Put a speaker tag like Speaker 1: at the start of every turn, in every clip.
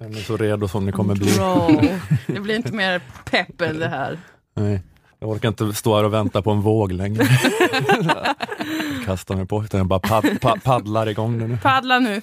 Speaker 1: Är ni så redo som ni kommer bli?
Speaker 2: Bro. Det blir inte mer pepp än det här.
Speaker 1: Nej. Jag orkar inte stå här och vänta på en våg längre. Kasta mig på, utan jag bara pad, pa, paddlar igång den nu.
Speaker 2: Paddla nu.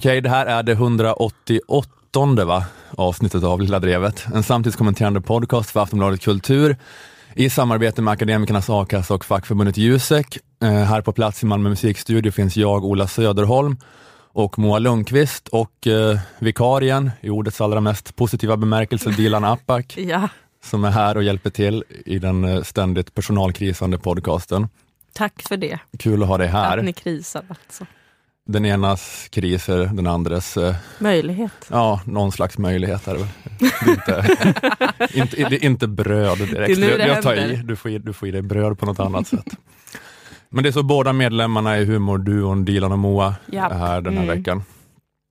Speaker 1: Okej, det här är det 188 va? avsnittet av Lilla Drevet. En samtidskommenterande podcast för Aftonbladet Kultur i samarbete med Akademikernas a-kassa och fackförbundet Jusek. Eh, här på plats i Malmö musikstudio finns jag, Ola Söderholm och Moa Lundqvist och eh, vikarien i ordets allra mest positiva bemärkelse, Dilan Apak,
Speaker 3: Ja,
Speaker 1: som är här och hjälper till i den eh, ständigt personalkrisande podcasten.
Speaker 3: tack för det.
Speaker 1: Kul att ha dig
Speaker 3: Att
Speaker 1: här.
Speaker 3: ni krisar alltså.
Speaker 1: Den enas kriser, den andres eh,
Speaker 3: Möjlighet.
Speaker 1: Ja, någon slags möjlighet är det väl. Är inte, inte, är inte bröd direkt.
Speaker 3: Det är det
Speaker 1: jag tar i, du får i, du får i dig bröd på något annat sätt. Men det är så båda medlemmarna i humorduon Dilan och Moa
Speaker 2: Japp.
Speaker 1: är här den här
Speaker 3: Mm.
Speaker 1: veckan.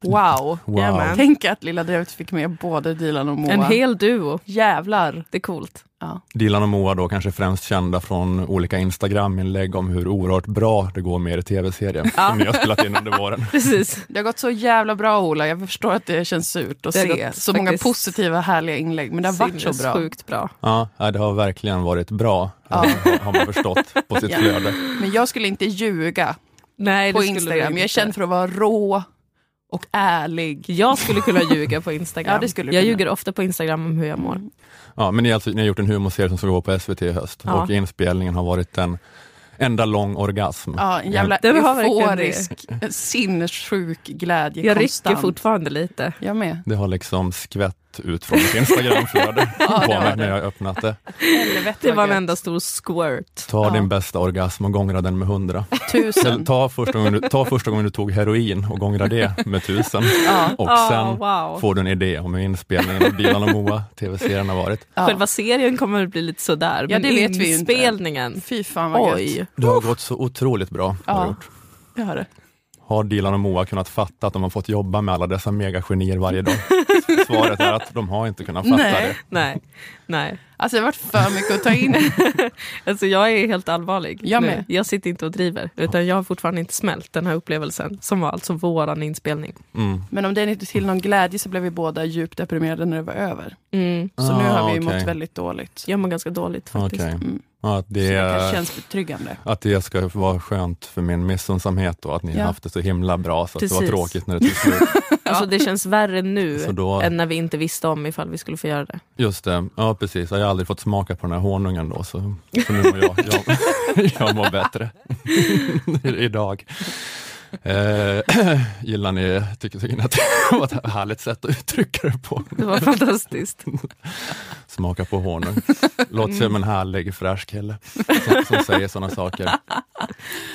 Speaker 2: Wow.
Speaker 1: Wow.
Speaker 3: Jajamän.
Speaker 2: Tänk att Lilla Drevet fick med både Dilan och Moa.
Speaker 3: En hel duo.
Speaker 2: Jävlar.
Speaker 3: Det är coolt.
Speaker 2: Ja.
Speaker 1: Dilan och Moa då kanske främst kända från olika Instagram-inlägg om hur oerhört bra det går med er i tv-serien
Speaker 3: Ja.
Speaker 1: som ni har spelat in under våren.
Speaker 3: Precis.
Speaker 2: Det har gått så jävla bra Ola. Jag förstår att det känns surt att
Speaker 3: Det
Speaker 2: se
Speaker 3: gått
Speaker 2: så många positiva härliga inlägg. Men det har varit så bra.
Speaker 3: Sjukt bra.
Speaker 1: Ja, det har verkligen varit bra,
Speaker 2: Ja.
Speaker 1: eh, har man förstått på sitt
Speaker 2: Ja.
Speaker 1: flöde.
Speaker 2: Men jag skulle inte ljuga
Speaker 3: Nej,
Speaker 2: på Instagram. Jag är känd för att vara rå och ärlig.
Speaker 3: Jag skulle kunna ljuga på Instagram.
Speaker 2: Ja, det skulle du
Speaker 3: jag
Speaker 2: kunna.
Speaker 3: ljuger ofta på Instagram om hur jag mår.
Speaker 1: Ja, men ni, alltså, ni har gjort en humorserie som ska gå på SVT i höst
Speaker 3: Ja.
Speaker 1: och inspelningen har varit en enda lång orgasm.
Speaker 2: Ja, en jävla
Speaker 3: Det
Speaker 2: euforisk, sinnessjuk glädje
Speaker 3: Jag
Speaker 2: konstant.
Speaker 3: rycker fortfarande lite.
Speaker 2: Jag med.
Speaker 1: Det har liksom skvätt ut från mitt Instagramflöde
Speaker 2: Ja,
Speaker 1: på
Speaker 2: det har
Speaker 1: mig
Speaker 2: det.
Speaker 1: när jag har öppnat det.
Speaker 2: Helvete
Speaker 3: Det var en
Speaker 2: gött.
Speaker 3: enda stor squirt.
Speaker 1: Ta
Speaker 2: Ja.
Speaker 1: din bästa orgasm och gångra den med hundra.
Speaker 2: Tusen.
Speaker 1: ta första, gången du, ta första gången du tog heroin och gångra det med tusen.
Speaker 2: Ja.
Speaker 1: Och sen
Speaker 3: wow.
Speaker 1: får du en idé om hur inspelningen av Dilan och Moa, tv-serien har varit.
Speaker 2: Ja.
Speaker 3: Själva serien kommer att bli lite sådär,
Speaker 2: Ja,
Speaker 3: men
Speaker 2: det vet vi ju inte.
Speaker 3: inspelningen,
Speaker 2: Fy fan vad gött.
Speaker 3: oj.
Speaker 1: Det har gått så otroligt bra. Har, det
Speaker 2: Ja.
Speaker 1: gjort.
Speaker 2: Jag hör det.
Speaker 1: Har Dilan och Moa kunnat fatta att de har fått jobba med alla dessa megagenier varje dag? Svaret är att de har inte kunnat fatta
Speaker 2: Nej.
Speaker 1: det.
Speaker 3: Nej, nej.
Speaker 2: Alltså det har varit för mycket att ta in.
Speaker 3: Alltså jag är helt allvarlig.
Speaker 2: Jag med.
Speaker 3: Jag sitter inte och driver, utan jag har fortfarande inte smält den här upplevelsen, som var alltså våran inspelning.
Speaker 1: Mm.
Speaker 2: Men om det är inte till någon glädje så blev vi båda djupt deprimerade när det var över.
Speaker 3: Mm.
Speaker 2: Så nu har vi
Speaker 1: Ah, okej.
Speaker 2: mått väldigt dåligt.
Speaker 3: Jag mår ganska dåligt faktiskt.
Speaker 1: Okej.
Speaker 2: Mm.
Speaker 1: Ja, att,
Speaker 2: Så
Speaker 1: det,
Speaker 2: det kanske känns betryggande.
Speaker 1: att det ska vara skönt för min missunnsamhet då, att ni
Speaker 2: Ja.
Speaker 1: har haft det så himla bra så att det var tråkigt när det tog slut.
Speaker 3: Alltså det känns värre nu
Speaker 1: Så då,
Speaker 3: än när vi inte visste om ifall vi skulle få göra det.
Speaker 1: just det, ja precis. Jag har aldrig fått smaka på den här honungen då, så, så nu mår jag, jag, jag mår bättre idag. Eh, gillar ni, tycker, tycker ni att det var ett härligt sätt att uttrycka det på?
Speaker 3: Det var fantastiskt.
Speaker 1: Smaka på honung. Låter som en härlig fräsch kille som, som säger sådana saker.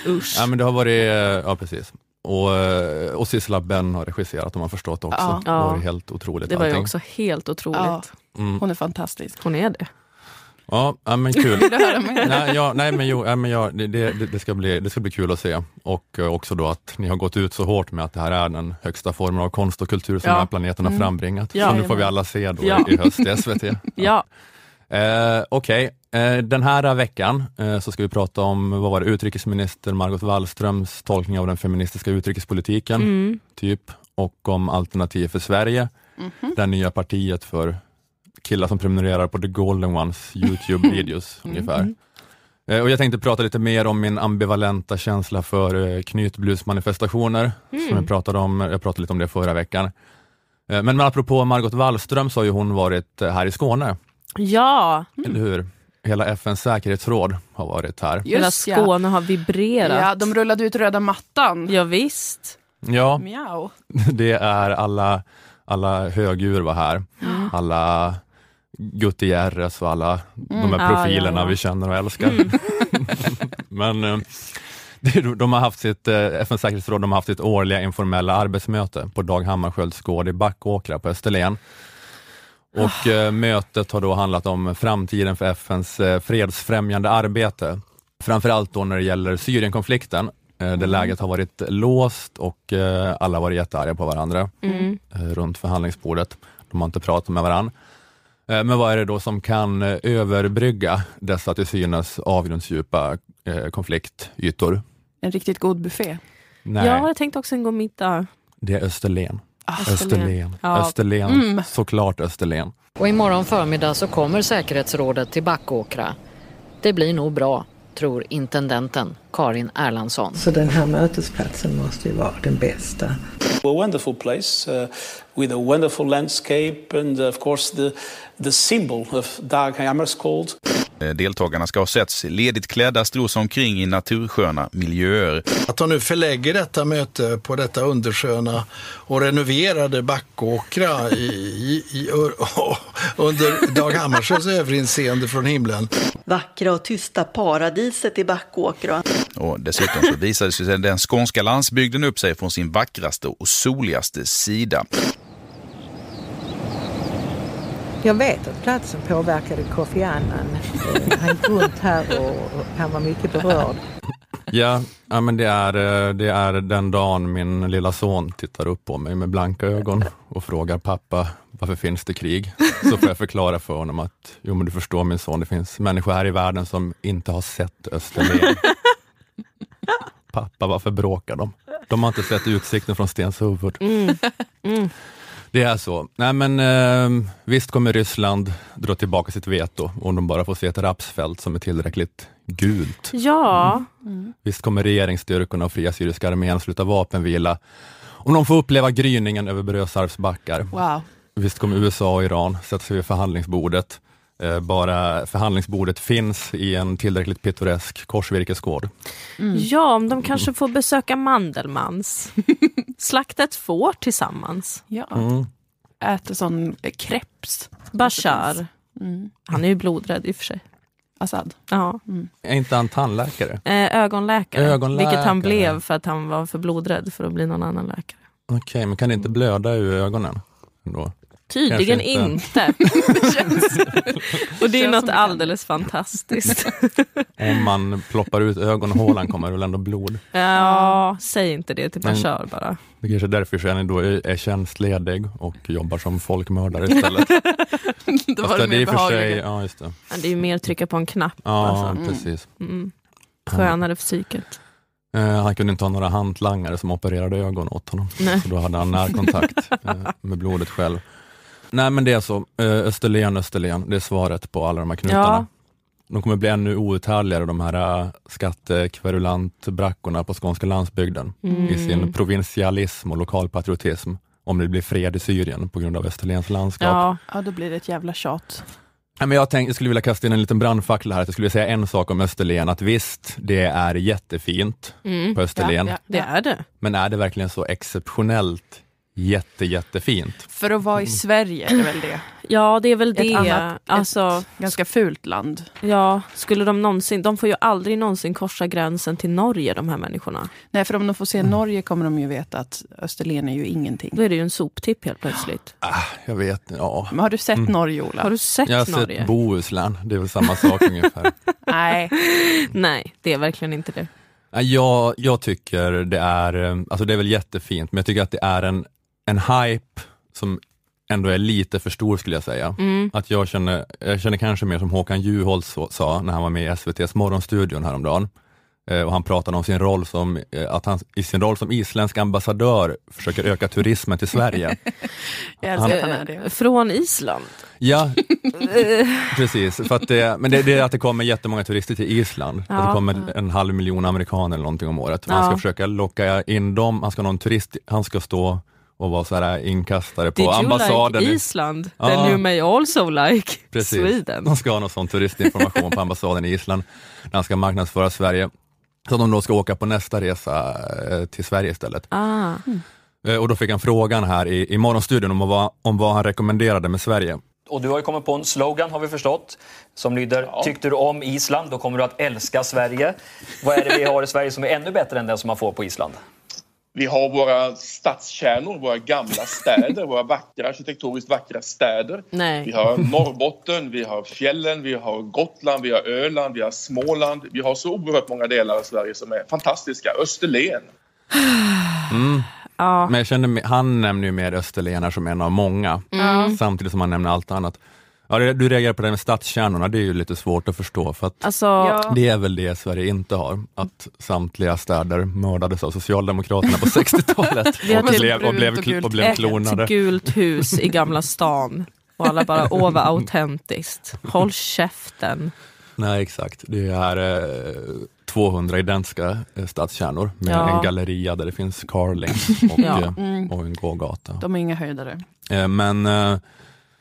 Speaker 3: Usch.
Speaker 1: Ja, men det har varit, ja precis. Och, eh, och Sissela Benn har regisserat, de har förstått också.
Speaker 2: Ja.
Speaker 1: Det varit helt otroligt
Speaker 3: Det var ju också helt otroligt.
Speaker 2: Ja.
Speaker 1: Mm.
Speaker 2: Hon är fantastisk.
Speaker 3: Hon är det.
Speaker 1: Ja, ja, men kul.
Speaker 2: Vill du höra mer?
Speaker 1: nej, ja, nej, men jo, ja, men ja, det, det, det, ska bli, det ska bli kul att se. Och eh, också då att ni har gått ut så hårt med att det här är den högsta formen av konst och kultur som
Speaker 3: Ja.
Speaker 1: den här planeten har
Speaker 2: Mm.
Speaker 1: frambringat.
Speaker 3: Ja.
Speaker 1: så nu får vi alla se då
Speaker 3: Ja.
Speaker 1: i höst i SVT.
Speaker 3: Ja.
Speaker 1: Eh, Okej, eh, den här veckan eh, så ska vi prata om, vad var det, utrikesminister Margot Wallströms tolkning av den feministiska utrikespolitiken,
Speaker 3: Mm.
Speaker 1: typ, och om Alternativ för Sverige,
Speaker 2: Mhm.
Speaker 1: det nya partiet för killar som prenumererar på The Golden Ones Youtube-videos
Speaker 2: Mm.
Speaker 1: ungefär. Eh, Och jag tänkte prata lite mer om min ambivalenta känsla för eh, knytblusmanifestationer, som
Speaker 3: Mm.
Speaker 1: jag pratade om, jag pratade lite om det förra veckan. Eh, Men apropå Margot Wallström så har ju hon varit här i Skåne,
Speaker 3: Ja,
Speaker 1: eller hur? Hela FNs säkerhetsråd har varit här.
Speaker 3: hela
Speaker 2: ja.
Speaker 3: Skåne har vibrerat.
Speaker 2: Ja, de rullade ut röda mattan.
Speaker 3: Ja, visst.
Speaker 1: Ja,
Speaker 2: Mjau.
Speaker 1: det är alla, alla högur var här. Alla Gutierrez och alla de här
Speaker 3: Mm. Ja,
Speaker 1: profilerna
Speaker 3: ja, ja.
Speaker 1: vi känner och älskar.
Speaker 3: Mm.
Speaker 1: Men eh, de har haft sitt, eh, FNs säkerhetsråd de har haft sitt årliga informella arbetsmöte på Dag Hammarskjölds gård i Backåkra på Österlen. Och eh, mötet har då handlat om framtiden för FNs fredsfrämjande arbete. Framförallt då när det gäller Syrienkonflikten, eh, där läget har varit låst och alla varit jättearga på varandra
Speaker 3: Mm.
Speaker 1: runt förhandlingsbordet. De har inte pratat med varandra. Eh, Men vad är det då som kan eh, överbrygga dessa till synes avgrundsdjupa eh, konfliktytor?
Speaker 2: En riktigt god buffé.
Speaker 1: Nej,
Speaker 3: Ja, jag tänkte också en god middag.
Speaker 1: det är Österlen.
Speaker 2: Ah,
Speaker 1: Österlen.
Speaker 3: Ja.
Speaker 1: Österlen.
Speaker 2: Mm.
Speaker 1: Såklart Österlen.
Speaker 4: Och imorgon förmiddag så kommer säkerhetsrådet till Backåkra. Det blir nog bra, tror intendenten Karin Erlandsson.
Speaker 5: Så den här mötesplatsen måste ju vara den bästa.
Speaker 6: A wonderful place uh, with a wonderful landscape and of course the, the symbol of Dag Hammarskjöld.
Speaker 7: Eh, Deltagarna ska ha setts ledigt klädda strosa omkring i natursköna miljöer.
Speaker 8: Att de nu förlägger detta möte på detta undersköna och renoverade Backåkra i, i, i, under Dag Hammarskjölds överinseende från himlen.
Speaker 9: vackra och tysta paradiset i Backåkra.
Speaker 7: Och dessutom så visade sig den skånska landsbygden upp sig från sin vackraste och soligaste sida.
Speaker 5: Jag vet att platsen påverkade Kofi Annan. Eh, Han gick runt här och han var mycket berörd.
Speaker 1: Ja, ja men det är, eh, det är den dagen min lilla son tittar upp på mig med blanka ögon och frågar pappa, varför finns det krig? Så får jag förklara för honom att, jo men du förstår min son, det finns människor här i världen som inte har sett Österlen. Pappa, varför bråkar de? De har inte sett utsikten från Stenshuvud.
Speaker 3: Mm. Mm.
Speaker 1: Det är så. Nej men eh, visst kommer Ryssland dra tillbaka sitt veto om de bara får se ett rapsfält som är tillräckligt gult.
Speaker 3: Ja,
Speaker 1: Visst kommer regeringsstyrkorna och Fria Syriska armén sluta vapenvila om de får uppleva gryningen över Brösarps backar.
Speaker 2: Wow.
Speaker 1: Visst kommer USA och Iran sätta sig vid förhandlingsbordet. Eh, bara förhandlingsbordet finns i en tillräckligt pittoresk korsvirkesgård.
Speaker 3: ja, om de kanske får besöka Mandelmans. Slakta ett får tillsammans.
Speaker 2: Ja.
Speaker 1: Mm.
Speaker 2: Äter sån eh, kreps.
Speaker 3: Bashar.
Speaker 2: Mm.
Speaker 3: Han är ju blodrädd i och för sig.
Speaker 2: Assad.
Speaker 3: Ja.
Speaker 1: Är inte han tandläkare?
Speaker 3: Eh, ögonläkare,
Speaker 1: Ögonläkare.
Speaker 3: Vilket han blev för att han var för blodrädd för att bli någon annan läkare.
Speaker 1: Okej, men kan det inte blöda ur ögonen? Ändå?
Speaker 3: Tydligen
Speaker 1: Kanske
Speaker 3: inte. och det är
Speaker 2: känns
Speaker 3: något alldeles fantastiskt.
Speaker 1: Om man ploppar ut ögonhålan kommer det väl ändå blod?
Speaker 3: ja, säg inte det till
Speaker 1: Men-
Speaker 3: Bashar bara.
Speaker 1: Det kanske är därför Jenny då är tjänstledig och jobbar som folkmördare istället.
Speaker 2: Då var
Speaker 1: Fast
Speaker 2: det
Speaker 1: det är för sig, ja just det.
Speaker 3: Men det är ju mer att trycka på en knapp.
Speaker 1: Ja,
Speaker 3: Alltså.
Speaker 1: precis.
Speaker 3: Mm. Skönare för psyket.
Speaker 1: Eh, han kunde inte ha några hantlangare som opererade ögon åt honom.
Speaker 3: Nej.
Speaker 1: Så då hade han närkontakt eh, med blodet själv. Nej men det är så, eh, Österlen, Österlen, det är svaret på alla de här knutarna.
Speaker 3: Ja.
Speaker 1: De kommer bli ännu outhärdligare de här äh, skattekverulantbrackorna på skånska landsbygden
Speaker 3: Mm.
Speaker 1: i sin provinsialism och lokalpatriotism om det blir fred i Syrien på grund av Österlens landskap.
Speaker 3: Ja,
Speaker 2: Ja, då blir det ett jävla tjat.
Speaker 1: Men jag, tänkte, jag skulle vilja kasta in en liten brandfackla här, att jag skulle vilja säga en sak om Österlen, att visst, det är jättefint
Speaker 3: mm.
Speaker 1: på Österlen,
Speaker 2: Ja, ja.
Speaker 3: det är det.
Speaker 1: men är det verkligen så exceptionellt jätte, jättefint?
Speaker 2: För att vara i Sverige är det väl det.
Speaker 3: Ja, det är väl det.
Speaker 2: Ett annat,
Speaker 3: alltså,
Speaker 2: ett ganska fult land.
Speaker 3: ja, skulle de någonsin, de får ju aldrig någonsin korsa gränsen till Norge, de här människorna.
Speaker 2: Nej, för om de får se Norge kommer de ju veta att Österlen är ju ingenting.
Speaker 3: Då är det ju en soptipp helt plötsligt.
Speaker 1: Ah, jag vet, ja.
Speaker 2: Men har du sett Norge, Ola?
Speaker 3: Har du sett
Speaker 1: Jag har
Speaker 3: Norge?
Speaker 1: sett Bohuslän, det är väl samma sak ungefär.
Speaker 2: Nej.
Speaker 3: Nej, det är verkligen inte det.
Speaker 1: Jag, jag tycker det är, eh, alltså det är väl jättefint, men jag tycker att det är en, en hype som ändå är lite för stor skulle jag säga.
Speaker 3: Mm.
Speaker 1: Att jag känner, jag känner kanske mer som Håkan Juholt sa när han var med i SVTs Morgonstudion häromdagen. Eh, Och han pratade om sin roll som, eh, att han i sin roll som isländsk ambassadör försöker öka turismen till Sverige.
Speaker 2: Jag älskar att han är det.
Speaker 3: Från Island.
Speaker 1: Ja, precis. För att det, men det, det är att det kommer jättemånga turister till Island.
Speaker 3: Ja.
Speaker 1: Att det kommer en halv miljon amerikaner eller någonting om året. Han ska
Speaker 3: Ja.
Speaker 1: försöka locka in dem, han ska någon turist, han ska stå och vara så här inkastare på
Speaker 3: Did you
Speaker 1: ambassaden.
Speaker 3: like
Speaker 1: i-
Speaker 3: Island?
Speaker 1: Ja.
Speaker 3: Then you may also like
Speaker 1: Precis.
Speaker 3: Sweden.
Speaker 1: De ska ha någon sån turistinformation på ambassaden i Island, när han ska marknadsföra Sverige. Så de då ska åka på nästa resa eh, till Sverige istället.
Speaker 3: Ah.
Speaker 1: Eh, Och då fick han frågan här i, i morgonstudion om vad, om vad han rekommenderade med Sverige.
Speaker 10: Och du har ju kommit på en slogan har vi förstått som lyder Tyckte du om Island då kommer du att älska Sverige. Vad är det vi har i Sverige som är ännu bättre än den som man får på Island?
Speaker 11: Vi har våra stadskärnor, våra gamla städer, våra vackra, arkitektoniskt vackra städer.
Speaker 3: Nej.
Speaker 11: Vi har Norrbotten, vi har fjällen, vi har Gotland, vi har Öland, vi har Småland. Vi har så oerhört många delar av Sverige som är fantastiska. Österlen.
Speaker 1: Mm.
Speaker 3: Ja.
Speaker 1: Men jag kände, han nämner ju mer Österlen som en av många,
Speaker 3: Mm.
Speaker 1: samtidigt som han nämner allt annat. Ja, det- du reagerar på det med stadskärnorna, det är ju lite svårt att förstå för att
Speaker 3: Alltså,
Speaker 2: Ja.
Speaker 1: det är väl det Sverige inte har, att samtliga städer mördades av Socialdemokraterna på 60-talet
Speaker 3: Vi har
Speaker 1: och,
Speaker 3: typ
Speaker 1: blev, och, blev,
Speaker 2: och gult
Speaker 1: och blev
Speaker 3: ett
Speaker 1: klonade.
Speaker 3: gult hus i Gamla stan. Och alla bara, åh vad autentiskt. Håll käften.
Speaker 1: Nej exakt, det är eh, 200 identiska eh, stadskärnor med
Speaker 3: Ja.
Speaker 1: en galleria där det finns Carling och,
Speaker 3: Ja.
Speaker 1: eh,
Speaker 2: Mm.
Speaker 1: och en gågata.
Speaker 2: De är inga höjdare.
Speaker 1: Eh, Men, eh,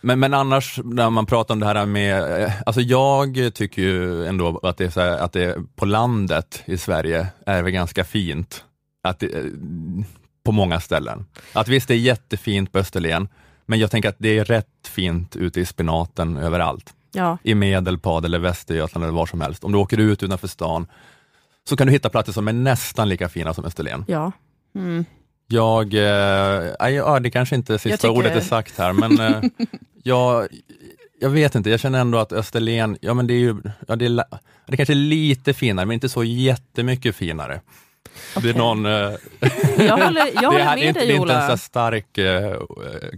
Speaker 1: men, men annars när man pratar om det här med, eh, alltså jag tycker ju ändå att det är här, att det på landet i Sverige är väl ganska fint. Att det, eh, på många ställen. Att visst, det är jättefint på Österlen, men jag tänker att det är rätt fint ute i spenaten överallt.
Speaker 3: Ja.
Speaker 1: I Medelpad eller Västergötland eller var som helst. Om du åker ut utanför stan så kan du hitta platser som är nästan lika fina som Österlen.
Speaker 3: Ja.
Speaker 2: Mm.
Speaker 1: Jag, eh, ja, det kanske inte sista
Speaker 2: tycker-
Speaker 1: ordet är sagt här, men eh, jag, jag vet inte, jag känner ändå att Österlen, ja men det är ju, ja, det, är, det kanske är lite finare, men inte så jättemycket finare. Det är någon, eh,
Speaker 3: Jag håller, jag
Speaker 1: det,
Speaker 3: håller
Speaker 1: här, det, är
Speaker 3: med
Speaker 1: inte, det
Speaker 3: dig
Speaker 1: är inte en så här stark eh,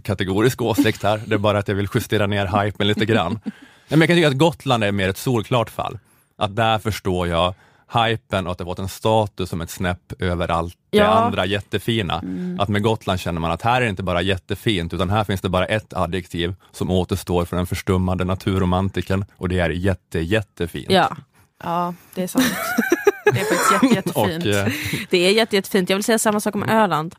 Speaker 1: kategorisk åsikt här, det är bara att jag vill justera ner hypen lite grann. Nej, men jag kan tycka att Gotland är mer ett solklart fall. Att där förstår jag hypen och att det fått en status som ett snäpp över allt det
Speaker 3: Ja.
Speaker 1: andra jättefina. Att med Gotland känner man att här är det inte bara jättefint, utan här finns det bara ett adjektiv som återstår för den förstummade naturromantiken och det är jätte, jättefint.
Speaker 3: Ja,
Speaker 2: Ja, det är sant. Det är faktiskt jätte, jättefint.
Speaker 1: Och, eh,
Speaker 3: det är jätte, jättefint. Jag vill säga samma sak om Öland.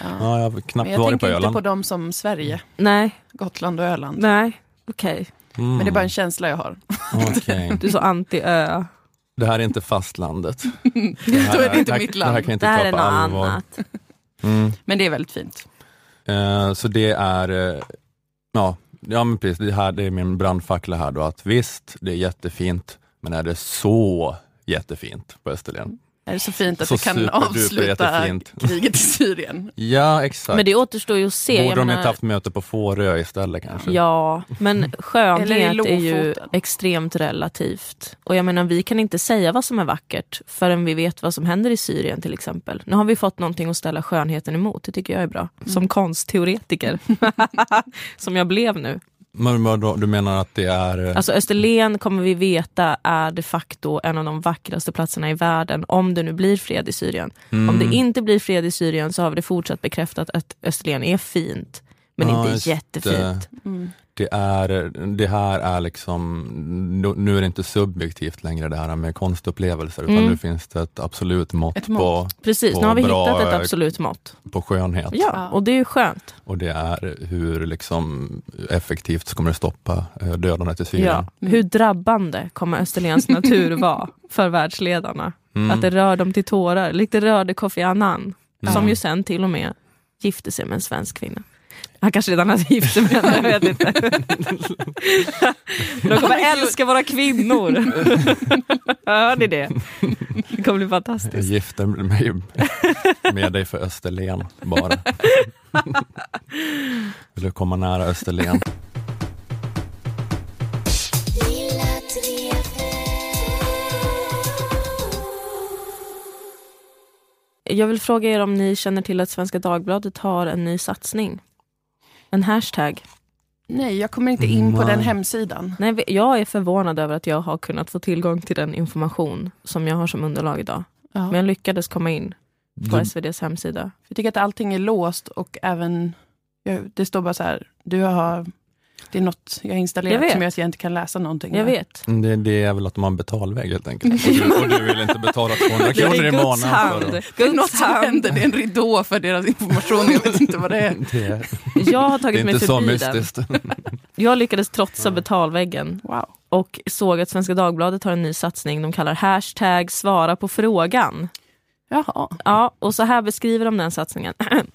Speaker 1: ja, jag har knappt
Speaker 2: jag
Speaker 1: varit på
Speaker 2: tänker inte
Speaker 1: Öland.
Speaker 2: på dem som Sverige,
Speaker 3: Nej,
Speaker 2: Gotland och Öland.
Speaker 3: nej, okej.
Speaker 1: Mm,
Speaker 2: Men det är bara en känsla jag har.
Speaker 1: okej.
Speaker 3: Du är så anti-ö.
Speaker 1: Det här är inte fastlandet. Det här
Speaker 2: Då är det inte
Speaker 1: här,
Speaker 2: mitt
Speaker 1: Det här
Speaker 2: land.
Speaker 1: kan jag inte
Speaker 3: Det här
Speaker 1: ta
Speaker 3: är
Speaker 1: på
Speaker 3: något
Speaker 1: allvar.
Speaker 3: annat.
Speaker 1: Mm.
Speaker 2: Men det är väldigt fint.
Speaker 1: Eh, så det är, eh, ja, ja men precis, det, här, det är min brandfackla här då, att visst, det är jättefint, men är det så jättefint på Österlen?
Speaker 2: Är det så fint att
Speaker 1: Så
Speaker 2: det kan avsluta kriget i Syrien?
Speaker 1: Ja, exakt.
Speaker 3: Men det återstår ju att se.
Speaker 1: Borde de
Speaker 3: menar-
Speaker 1: inte haft möte på Fårö istället kanske?
Speaker 3: Ja, men skönhet är ju extremt relativt. Och jag menar, vi kan inte säga vad som är vackert förrän vi vet vad som händer i Syrien till exempel. Nu har vi fått någonting att ställa skönheten emot, det tycker jag är bra.
Speaker 2: Mm.
Speaker 3: Som konstteoretiker. som jag blev nu.
Speaker 1: Men vadå, du menar att det är... eh,
Speaker 3: Alltså Österlen kommer vi veta är de facto en av de vackraste platserna i världen om det nu blir fred i Syrien. Om
Speaker 1: mm,
Speaker 3: det inte blir fred i Syrien så har vi det fortsatt bekräftat att Österlen är fint. Men
Speaker 1: Ja,
Speaker 3: inte
Speaker 1: just
Speaker 3: jättefint.
Speaker 2: Mm.
Speaker 1: Det, är, det här är liksom, nu- är det inte subjektivt längre det här med konstupplevelser, utan
Speaker 3: Mm.
Speaker 1: nu finns det ett absolut mått,
Speaker 2: Ett
Speaker 1: på,
Speaker 2: mått.
Speaker 3: Precis,
Speaker 1: på
Speaker 3: nu har vi
Speaker 1: bra,
Speaker 3: hittat ett absolut mått.
Speaker 1: på skönhet.
Speaker 3: Ja, och det är skönt.
Speaker 1: Och det är hur liksom effektivt kommer det stoppa eh, dödandet i Syrien.
Speaker 3: Ja. Hur drabbande kommer Österlens natur vara för världsledarna?
Speaker 1: Mm.
Speaker 3: Att det rör dem till tårar, likt det rörde Kofi Annan,
Speaker 1: Mm.
Speaker 3: som ju sen till och med gifte sig med en svensk kvinna. Han kanske redan hade gift sig med henne, jag vet inte. De kommer älska våra kvinnor. Hör ni det? Det kommer bli
Speaker 1: Jag
Speaker 3: fantastiskt.
Speaker 1: gifter mig med dig för Österlen bara. Vill du komma nära Österlen?
Speaker 3: Jag vill fråga er om ni känner till att Svenska Dagbladet har en ny satsning. En hashtag.
Speaker 2: Nej, jag kommer inte in på den hemsidan.
Speaker 3: Nej, jag är förvånad över att jag har kunnat få tillgång till den information som jag har som underlag idag.
Speaker 2: Ja.
Speaker 3: Men jag lyckades komma in på
Speaker 1: Du,
Speaker 3: SVDs hemsida.
Speaker 2: Jag tycker att allting är låst och även, det står bara så här, du har, det är något jag har
Speaker 3: Jag
Speaker 2: installerat
Speaker 3: vet.
Speaker 2: som gör att jag inte kan läsa någonting.
Speaker 3: Jag vet.
Speaker 1: det, det är väl att de har en betalvägg helt enkelt. Och du, och du vill inte betala 200 kronor i månaden
Speaker 3: hand.
Speaker 1: för att...
Speaker 2: Det är något som
Speaker 3: hand.
Speaker 2: händer, det är en ridå för deras information, jag vet inte vad det är.
Speaker 1: Det, är-
Speaker 3: Jag har
Speaker 1: det
Speaker 3: tagit
Speaker 1: är
Speaker 3: mig förbi den.
Speaker 1: mystiskt.
Speaker 3: Jag lyckades trotsa betalväggen
Speaker 2: Wow.
Speaker 3: och såg att Svenska Dagbladet har en ny satsning de kallar hashtag svara på frågan.
Speaker 2: Jaha.
Speaker 3: Ja, och så här beskriver de den satsningen.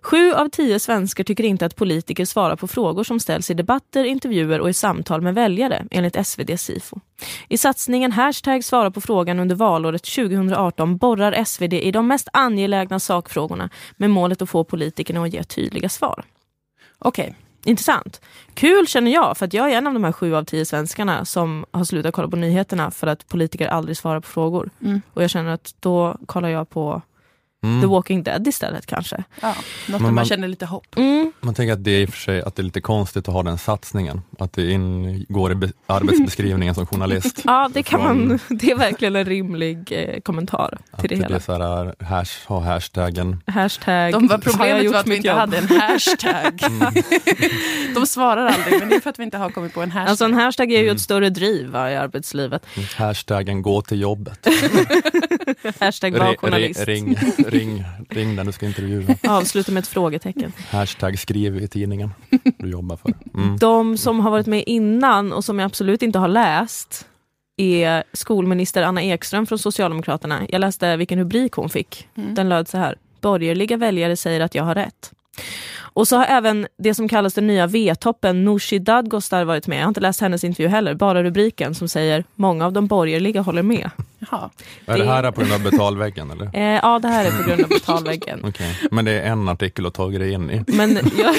Speaker 3: Sju av tio svenskar tycker inte att politiker svarar på frågor som ställs i debatter, intervjuer och i samtal med väljare, enligt SvD Sifo. I satsningen Hashtag svara på frågan under valåret 2018 borrar SvD i de mest angelägna sakfrågorna med målet att få politikerna att ge tydliga svar.
Speaker 2: Okej.
Speaker 3: Intressant. Kul känner jag, för att jag är en av de här sju av tio svenskarna som har slutat kolla på nyheterna för att politiker aldrig svarar på frågor.
Speaker 2: Mm.
Speaker 3: Och jag känner att då kollar jag på
Speaker 1: Mm.
Speaker 3: The Walking Dead istället kanske.
Speaker 2: Ja, något man
Speaker 1: man-
Speaker 2: känner lite hopp.
Speaker 3: Mm.
Speaker 1: Man tänker att det är i och för sig att det är lite konstigt att ha den satsningen, att det ingår i be- arbetsbeskrivningen som journalist.
Speaker 3: Ja, det kan
Speaker 1: Från-
Speaker 3: man. Det är verkligen en rimlig eh, kommentar
Speaker 1: Att
Speaker 3: till det
Speaker 1: det
Speaker 3: hela.
Speaker 1: är så här, hash, ha hashtaggen.
Speaker 3: Hashtag.
Speaker 2: De var
Speaker 3: har jag
Speaker 2: problemet
Speaker 3: gjort
Speaker 2: var att vi inte
Speaker 3: jobb?
Speaker 2: hade en hashtag. De svarar aldrig, men det är för att vi inte har kommit på en hashtag.
Speaker 3: Alltså en hashtag är ju
Speaker 1: Mm.
Speaker 3: ett större driv va, i arbetslivet.
Speaker 1: Hashtaggen gå till jobbet.
Speaker 3: Hashtag var journalist.
Speaker 1: ri- ring, ring, ring den du ska intervjua.
Speaker 3: Avsluta med ett frågetecken.
Speaker 1: Hashtag skriv i tidningen du jobbar för. Mm.
Speaker 3: De som har varit med innan och som jag absolut inte har läst är skolminister Anna Ekström från Socialdemokraterna. Jag läste vilken rubrik hon fick.
Speaker 2: Mm.
Speaker 3: Den löd så här. Borgerliga väljare säger att jag har rätt. Och så har även det som kallas den nya V-toppen, Nooshi Dadgostar, varit med. Jag har inte läst hennes intervju heller, bara rubriken som säger många av de borgerliga håller med.
Speaker 2: Jaha.
Speaker 1: Är det här på grund av betalväggen eller?
Speaker 3: Eh, ja, det här är på grund av betalväggen.
Speaker 1: Okej, Men det är en artikel att ta dig in i.
Speaker 3: Men jag,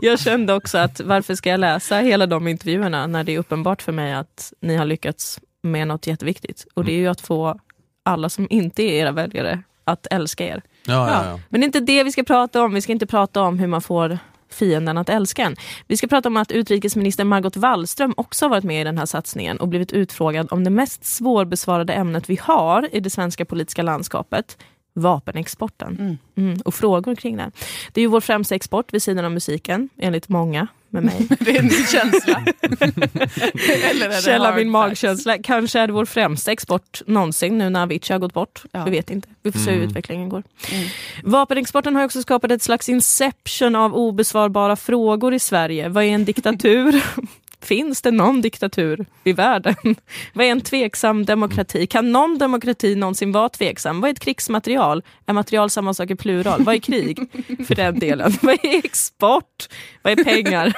Speaker 3: jag kände också att varför ska jag läsa hela de intervjuerna när det är uppenbart för mig att ni har lyckats med något jätteviktigt. Och det är ju att få alla som inte är era väljare att älska er.
Speaker 1: Ja, ja, ja.
Speaker 3: Men det är inte det vi ska prata om. Vi ska inte prata om hur man får fienden att älska en. Vi ska prata om att utrikesminister Margot Wallström också har varit med i den här satsningen och blivit utfrågad om det mest svårbesvarade ämnet vi har i det svenska politiska landskapet, vapenexporten.
Speaker 2: Mm.
Speaker 3: Mm, och frågor kring det. Det är ju vår främsta export vid sidan av musiken, enligt många med mig.
Speaker 2: Det är en känsla. Eller är det
Speaker 3: Källa min
Speaker 2: facts?
Speaker 3: magkänsla. Kanske är det vår främsta export någonsin nu när Avicii har gått bort.
Speaker 2: Ja.
Speaker 3: Vi vet inte. Vi får se hur
Speaker 1: Mm.
Speaker 3: utvecklingen går.
Speaker 2: Mm.
Speaker 3: Vapenexporten har också skapat ett slags inception av obesvarbara frågor i Sverige. Vad är en diktatur? Finns det någon diktatur i världen? Vad är en tveksam demokrati? Kan någon demokrati någonsin vara tveksam? Vad är ett krigsmaterial? Är material samma sak i plural? Vad är krig? För den delen. Vad är export? Vad är pengar?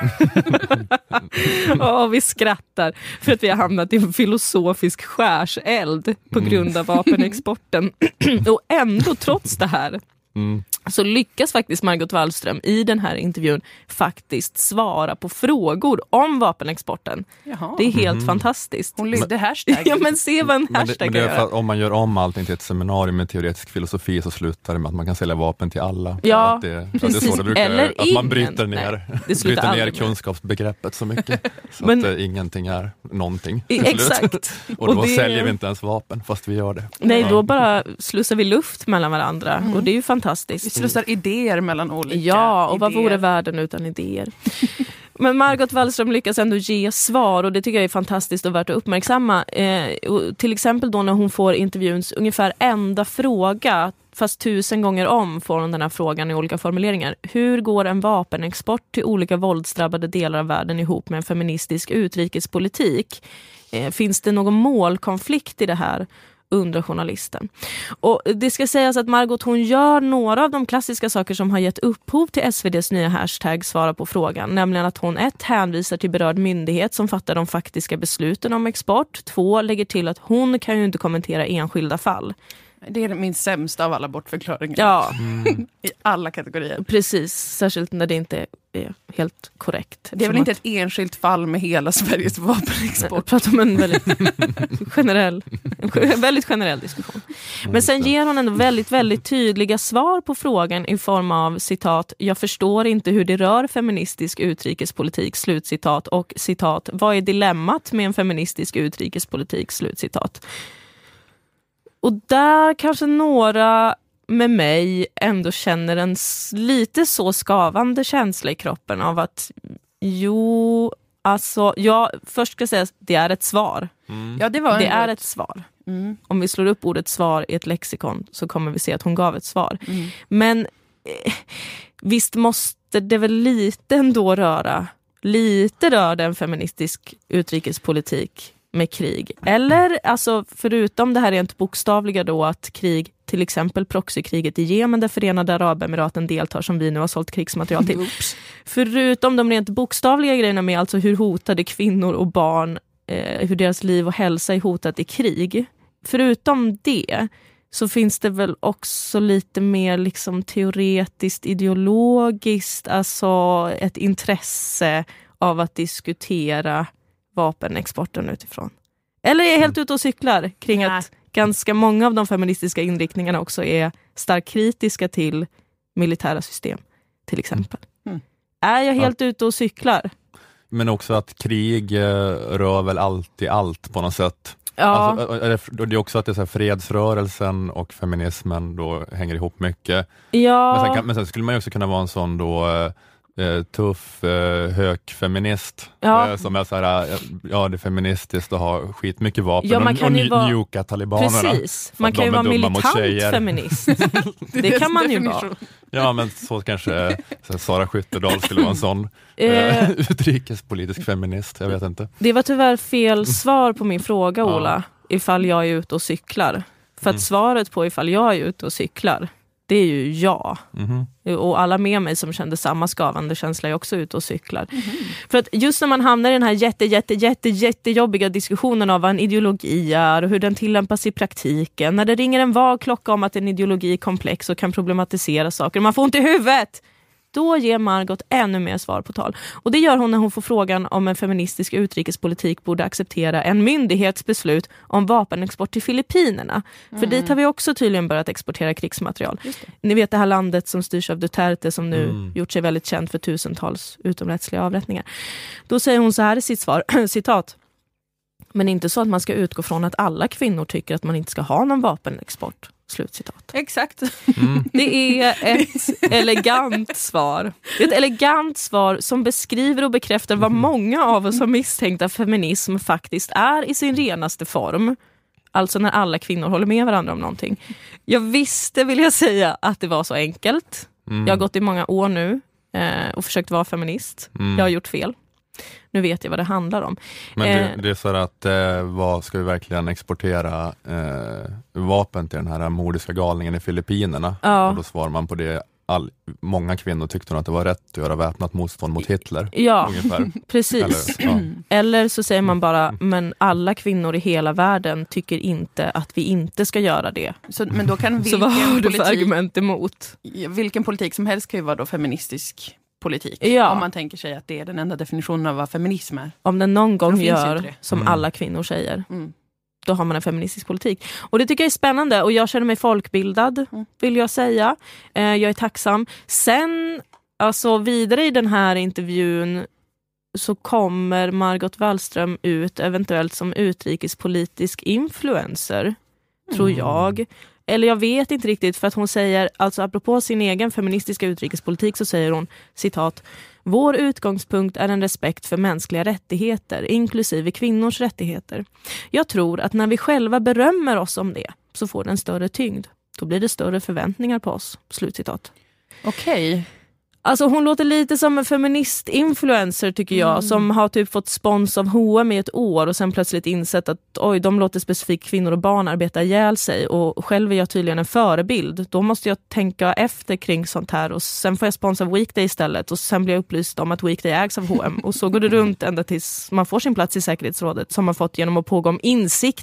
Speaker 3: Åh, vi skrattar för att vi har hamnat i en filosofisk skärseld på grund av vapenexporten. Och ändå, trots det här,
Speaker 1: Mm.
Speaker 3: Så lyckas faktiskt Margot Wallström i den här intervjun faktiskt svara på frågor om vapenexporten.
Speaker 2: Jaha.
Speaker 3: Det är helt
Speaker 1: Mhm.
Speaker 3: fantastiskt.
Speaker 2: Hon lyfte hashtaggen.
Speaker 3: Ja men se vad en
Speaker 1: Men det,
Speaker 3: hashtag
Speaker 1: men det är
Speaker 3: kan
Speaker 1: för
Speaker 3: göra.
Speaker 1: att om man gör om allting till ett seminarium med teoretisk filosofi så slutar det med att man kan sälja vapen till alla.
Speaker 3: Ja,
Speaker 1: att det, det
Speaker 3: precis.
Speaker 1: det
Speaker 3: Eller
Speaker 1: att man bryter
Speaker 3: Nej,
Speaker 1: ner,
Speaker 3: det slutar
Speaker 1: bryter ner kunskapsbegreppet så mycket. Så
Speaker 3: Men-
Speaker 1: att eh, ingenting är någonting.
Speaker 3: Exakt.
Speaker 1: Och då
Speaker 3: Och det-
Speaker 1: säljer vi inte ens vapen fast vi gör det.
Speaker 3: Nej,
Speaker 1: Ja.
Speaker 3: då bara slussar vi luft mellan varandra och det är ju
Speaker 2: Vi
Speaker 3: fantastiskt.
Speaker 2: Slussar idéer mellan olika
Speaker 3: Ja, och vad
Speaker 2: idéer.
Speaker 3: vore världen utan idéer? Men Margot Wallström lyckas ändå ge svar och det tycker jag är fantastiskt och värt att uppmärksamma. Eh, till exempel då när hon får intervjuns ungefär enda fråga, fast tusen gånger om får hon den här frågan i olika formuleringar. Hur går en vapenexport till olika våldsdrabbade delar av världen ihop med en feministisk utrikespolitik? Eh, finns det någon målkonflikt i det här? Undrar journalisten. Och det ska sägas att Margot hon gör några av de klassiska saker som har gett upphov till SVDs nya hashtag svara på frågan. Nämligen att hon ett hänvisar till berörd myndighet som fattar de faktiska besluten om export. Två lägger till att hon kan ju inte kommentera enskilda fall.
Speaker 2: Det är min sämsta av alla bortförklaringar.
Speaker 3: Ja,
Speaker 2: I alla kategorier.
Speaker 3: precis. Särskilt när det inte är helt korrekt.
Speaker 2: Det är väl inte ett enskilt fall med hela Sveriges
Speaker 3: Jag
Speaker 2: vapenexport.
Speaker 3: pratar om en väldigt generell, en väldigt generell diskussion. Men sen ger hon ändå väldigt, väldigt tydliga svar på frågan i form av citat, jag förstår inte hur det rör feministisk utrikespolitik, slutcitat, och citat, vad är dilemmat med en feministisk utrikespolitik, slutcitat. Och där kanske några med mig ändå känner en lite så skavande känsla i kroppen av att jo, alltså, ja, först ska jag säga att det är ett svar.
Speaker 2: Ja, det var
Speaker 3: Det är ett svar.
Speaker 2: Mm.
Speaker 3: Om vi slår upp ordet svar i ett lexikon så kommer vi se att hon gav ett svar.
Speaker 2: Mm.
Speaker 3: Men eh, visst måste det väl lite ändå röra, lite rör det en feministisk utrikespolitik med krig? Eller alltså förutom det här rent bokstavliga då att krig till exempel proxykriget i Jemen där Förenade Arabemiraten deltar som vi nu har sålt krigsmaterial till. Förutom de rent bokstavliga grejerna med alltså hur hotade kvinnor och barn, eh, hur deras liv och hälsa är hotat i krig. Förutom det så finns det väl också lite mer liksom teoretiskt ideologiskt, alltså ett intresse av att diskutera vapenexporten utifrån. Eller är jag helt ute och cyklar kring att ganska många av de feministiska inriktningarna också är starkt kritiska till militära system, till exempel.
Speaker 2: Mm.
Speaker 3: Är jag helt ute och cyklar?
Speaker 1: Men också att krig eh, rör väl alltid allt på något sätt.
Speaker 3: Ja.
Speaker 1: Alltså, det är också att det är så här, fredsrörelsen och feminismen då hänger ihop mycket.
Speaker 3: Ja.
Speaker 1: Men, sen kan, men sen skulle man ju också kunna vara en sån då eh, tuff eh, hökfeminist
Speaker 3: Ja.
Speaker 1: eh, som är så här, eh, ja det är feministiskt att ha skitmycket vapen
Speaker 3: Ja, man
Speaker 1: och,
Speaker 3: kan
Speaker 1: och nju-
Speaker 3: vara-
Speaker 1: njuka talibanerna.
Speaker 3: Precis, man kan ju vara militant feminist. Det kan man ju vara.
Speaker 1: Ja men så kanske eh, så här, Sara Skyttedal skulle vara en sån
Speaker 3: Eh.
Speaker 1: eh, utrikespolitisk feminist, jag vet inte.
Speaker 3: Det var tyvärr fel svar på min fråga
Speaker 1: Ja.
Speaker 3: Ola, ifall jag är ute och cyklar. För att
Speaker 1: Mm.
Speaker 3: svaret på ifall jag är ute och cyklar, det är ju ja.
Speaker 1: Mhm.
Speaker 3: Och alla med mig som kände samma skavande känsla är också ute och cyklar. För att just när man hamnar i den här jätte, jätte, jätte, jättejobbiga diskussionen av vad en ideologi är och hur den tillämpas i praktiken. När det ringer en vag klocka om att en ideologi är komplex och kan problematisera saker. Man får ont i huvudet! Då ger Margot ännu mer svar på tal. Och det gör hon när hon får frågan om en feministisk utrikespolitik borde acceptera en myndighetsbeslut om vapenexport till Filippinerna. För
Speaker 2: Mm.
Speaker 3: dit har vi också tydligen börjat exportera krigsmaterial. Ni vet det här landet som styrs av Duterte som nu
Speaker 2: Mm.
Speaker 3: gjort sig väldigt känd för tusentals utomrättsliga avrättningar. Då säger hon så här i sitt svar, citat. Men inte så att man ska utgå från att alla kvinnor tycker att man inte ska ha någon vapenexport. Slutcitat.
Speaker 2: Exakt.
Speaker 3: Det är ett elegant svar. Det är ett elegant svar som beskriver och bekräftar vad många av oss har misstänkt att feminism faktiskt är i sin renaste form. Alltså när alla kvinnor håller med varandra om någonting. Jag visste, vill jag säga, att det var så enkelt.
Speaker 1: Mm.
Speaker 3: Jag har gått i många år nu eh, och försökt vara feminist.
Speaker 1: Mm.
Speaker 3: Jag har gjort fel. Nu vet jag vad det handlar om.
Speaker 1: Men
Speaker 3: Eh,
Speaker 1: det, det är så här att, eh, vad ska vi verkligen exportera eh, vapen till den här mordiska galningen i Filippinerna?
Speaker 3: Ja.
Speaker 1: Och då svarar man på det, all, många kvinnor tyckte nog att det var rätt att göra väpnat motstånd mot Hitler.
Speaker 3: Ja,
Speaker 1: ungefär.
Speaker 3: precis.
Speaker 1: Eller, ja.
Speaker 3: Eller så säger man bara, men alla kvinnor i hela världen tycker inte att vi inte ska göra det.
Speaker 2: Så, men då kan
Speaker 3: Så vad
Speaker 2: vilken
Speaker 3: har du för
Speaker 2: politik-
Speaker 3: argument emot?
Speaker 2: Vilken politik som helst kan ju vara då feministisk politik.
Speaker 3: Ja.
Speaker 2: Om man tänker sig att det är den enda definitionen av vad feminism är.
Speaker 3: Om den någon gång gör som
Speaker 2: Mm.
Speaker 3: alla kvinnor säger,
Speaker 2: Mm.
Speaker 3: då har man en feministisk politik. Och det tycker jag är spännande och jag känner mig folkbildad, vill jag säga. Eh, jag är tacksam. Sen, alltså vidare i den här intervjun så kommer Margot Wallström ut eventuellt som utrikespolitisk influencer, tror
Speaker 2: Mm.
Speaker 3: jag. Eller jag vet inte riktigt för att hon säger, alltså apropå sin egen feministiska utrikespolitik så säger hon citat vår utgångspunkt är en respekt för mänskliga rättigheter, inklusive kvinnors rättigheter. Jag tror att när vi själva berömmer oss om det så får det en större tyngd. Då blir det större förväntningar på oss. Slutcitat.
Speaker 2: Okej.
Speaker 3: Alltså hon låter lite som en feminist-influencer tycker jag,
Speaker 2: Mm.
Speaker 3: som har typ fått spons av H&M i ett år och sen plötsligt insett att oj, de låter specifikt kvinnor och barn arbeta ihjäl sig och själv är jag tydligen en förebild. Då måste jag tänka efter kring sånt här och sen får jag spons av Weekday istället och sen blir jag upplyst om att Weekday ägs av H&M och så går det runt ända tills man får sin plats i säkerhetsrådet som man fått genom att pågå om insikt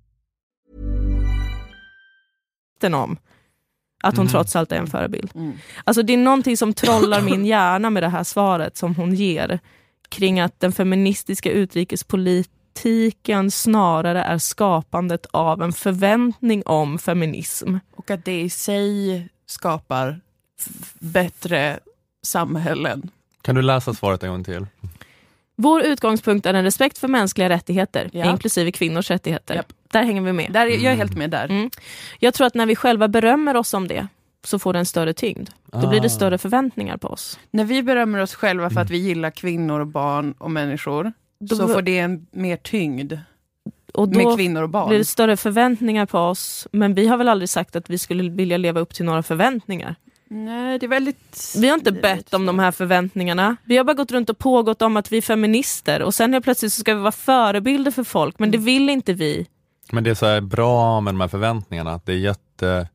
Speaker 3: Om att hon
Speaker 12: Mhm.
Speaker 3: trots allt är en förebild. Alltså det är någonting som trollar min hjärna med det här svaret som hon ger kring att den feministiska utrikespolitiken snarare är skapandet av en förväntning om feminism.
Speaker 2: Och att det i sig skapar bättre samhällen.
Speaker 1: Kan du läsa svaret en gång till?
Speaker 3: Vår utgångspunkt är en respekt för mänskliga rättigheter,
Speaker 2: Ja.
Speaker 3: inklusive kvinnors rättigheter. Där hänger vi med.
Speaker 2: Där, är- jag är helt med där.
Speaker 3: Mm. Jag tror att när vi själva berömmer oss om det, så får det en större tyngd. Då blir det
Speaker 2: Ah.
Speaker 3: större förväntningar på oss.
Speaker 2: När vi berömmer oss själva för att
Speaker 3: Mm.
Speaker 2: vi gillar kvinnor och barn och människor,
Speaker 3: Då-
Speaker 2: så får det en mer tyngd
Speaker 3: Och då
Speaker 2: med kvinnor och barn.
Speaker 3: blir det större förväntningar på oss. Men vi har väl aldrig sagt att vi skulle vilja leva upp till några förväntningar.
Speaker 2: Nej, det är väldigt...
Speaker 3: Vi har inte bett om de här förväntningarna. Vi har bara gått runt och pågått om att vi är feminister och sen helt plötsligt så ska vi vara förebilder för folk, men det vill inte vi.
Speaker 1: Men det är så här bra med de här förväntningarna, att det är jätte...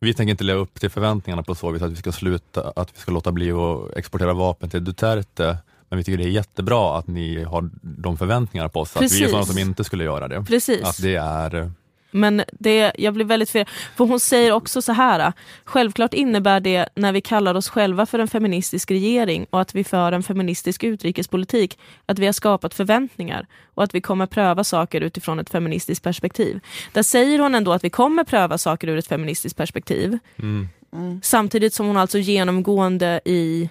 Speaker 1: Vi tänker inte leva upp till förväntningarna på så vis att vi ska sluta, att vi ska låta bli att exportera vapen till Duterte. Men vi tycker det är jättebra att ni har de förväntningarna på oss, att vi är
Speaker 3: Precis.
Speaker 1: sådana som inte skulle göra det.
Speaker 3: Precis.
Speaker 1: Att det är...
Speaker 3: Men det, jag blir väldigt fel. För hon säger också så här. Självklart innebär det när vi kallar oss själva för en feministisk regering och att vi för en feministisk utrikespolitik att vi har skapat förväntningar och att vi kommer pröva saker utifrån ett feministiskt perspektiv. Där säger hon ändå att vi kommer pröva saker ur ett feministiskt perspektiv.
Speaker 1: Mm.
Speaker 3: Samtidigt som hon alltså genomgående i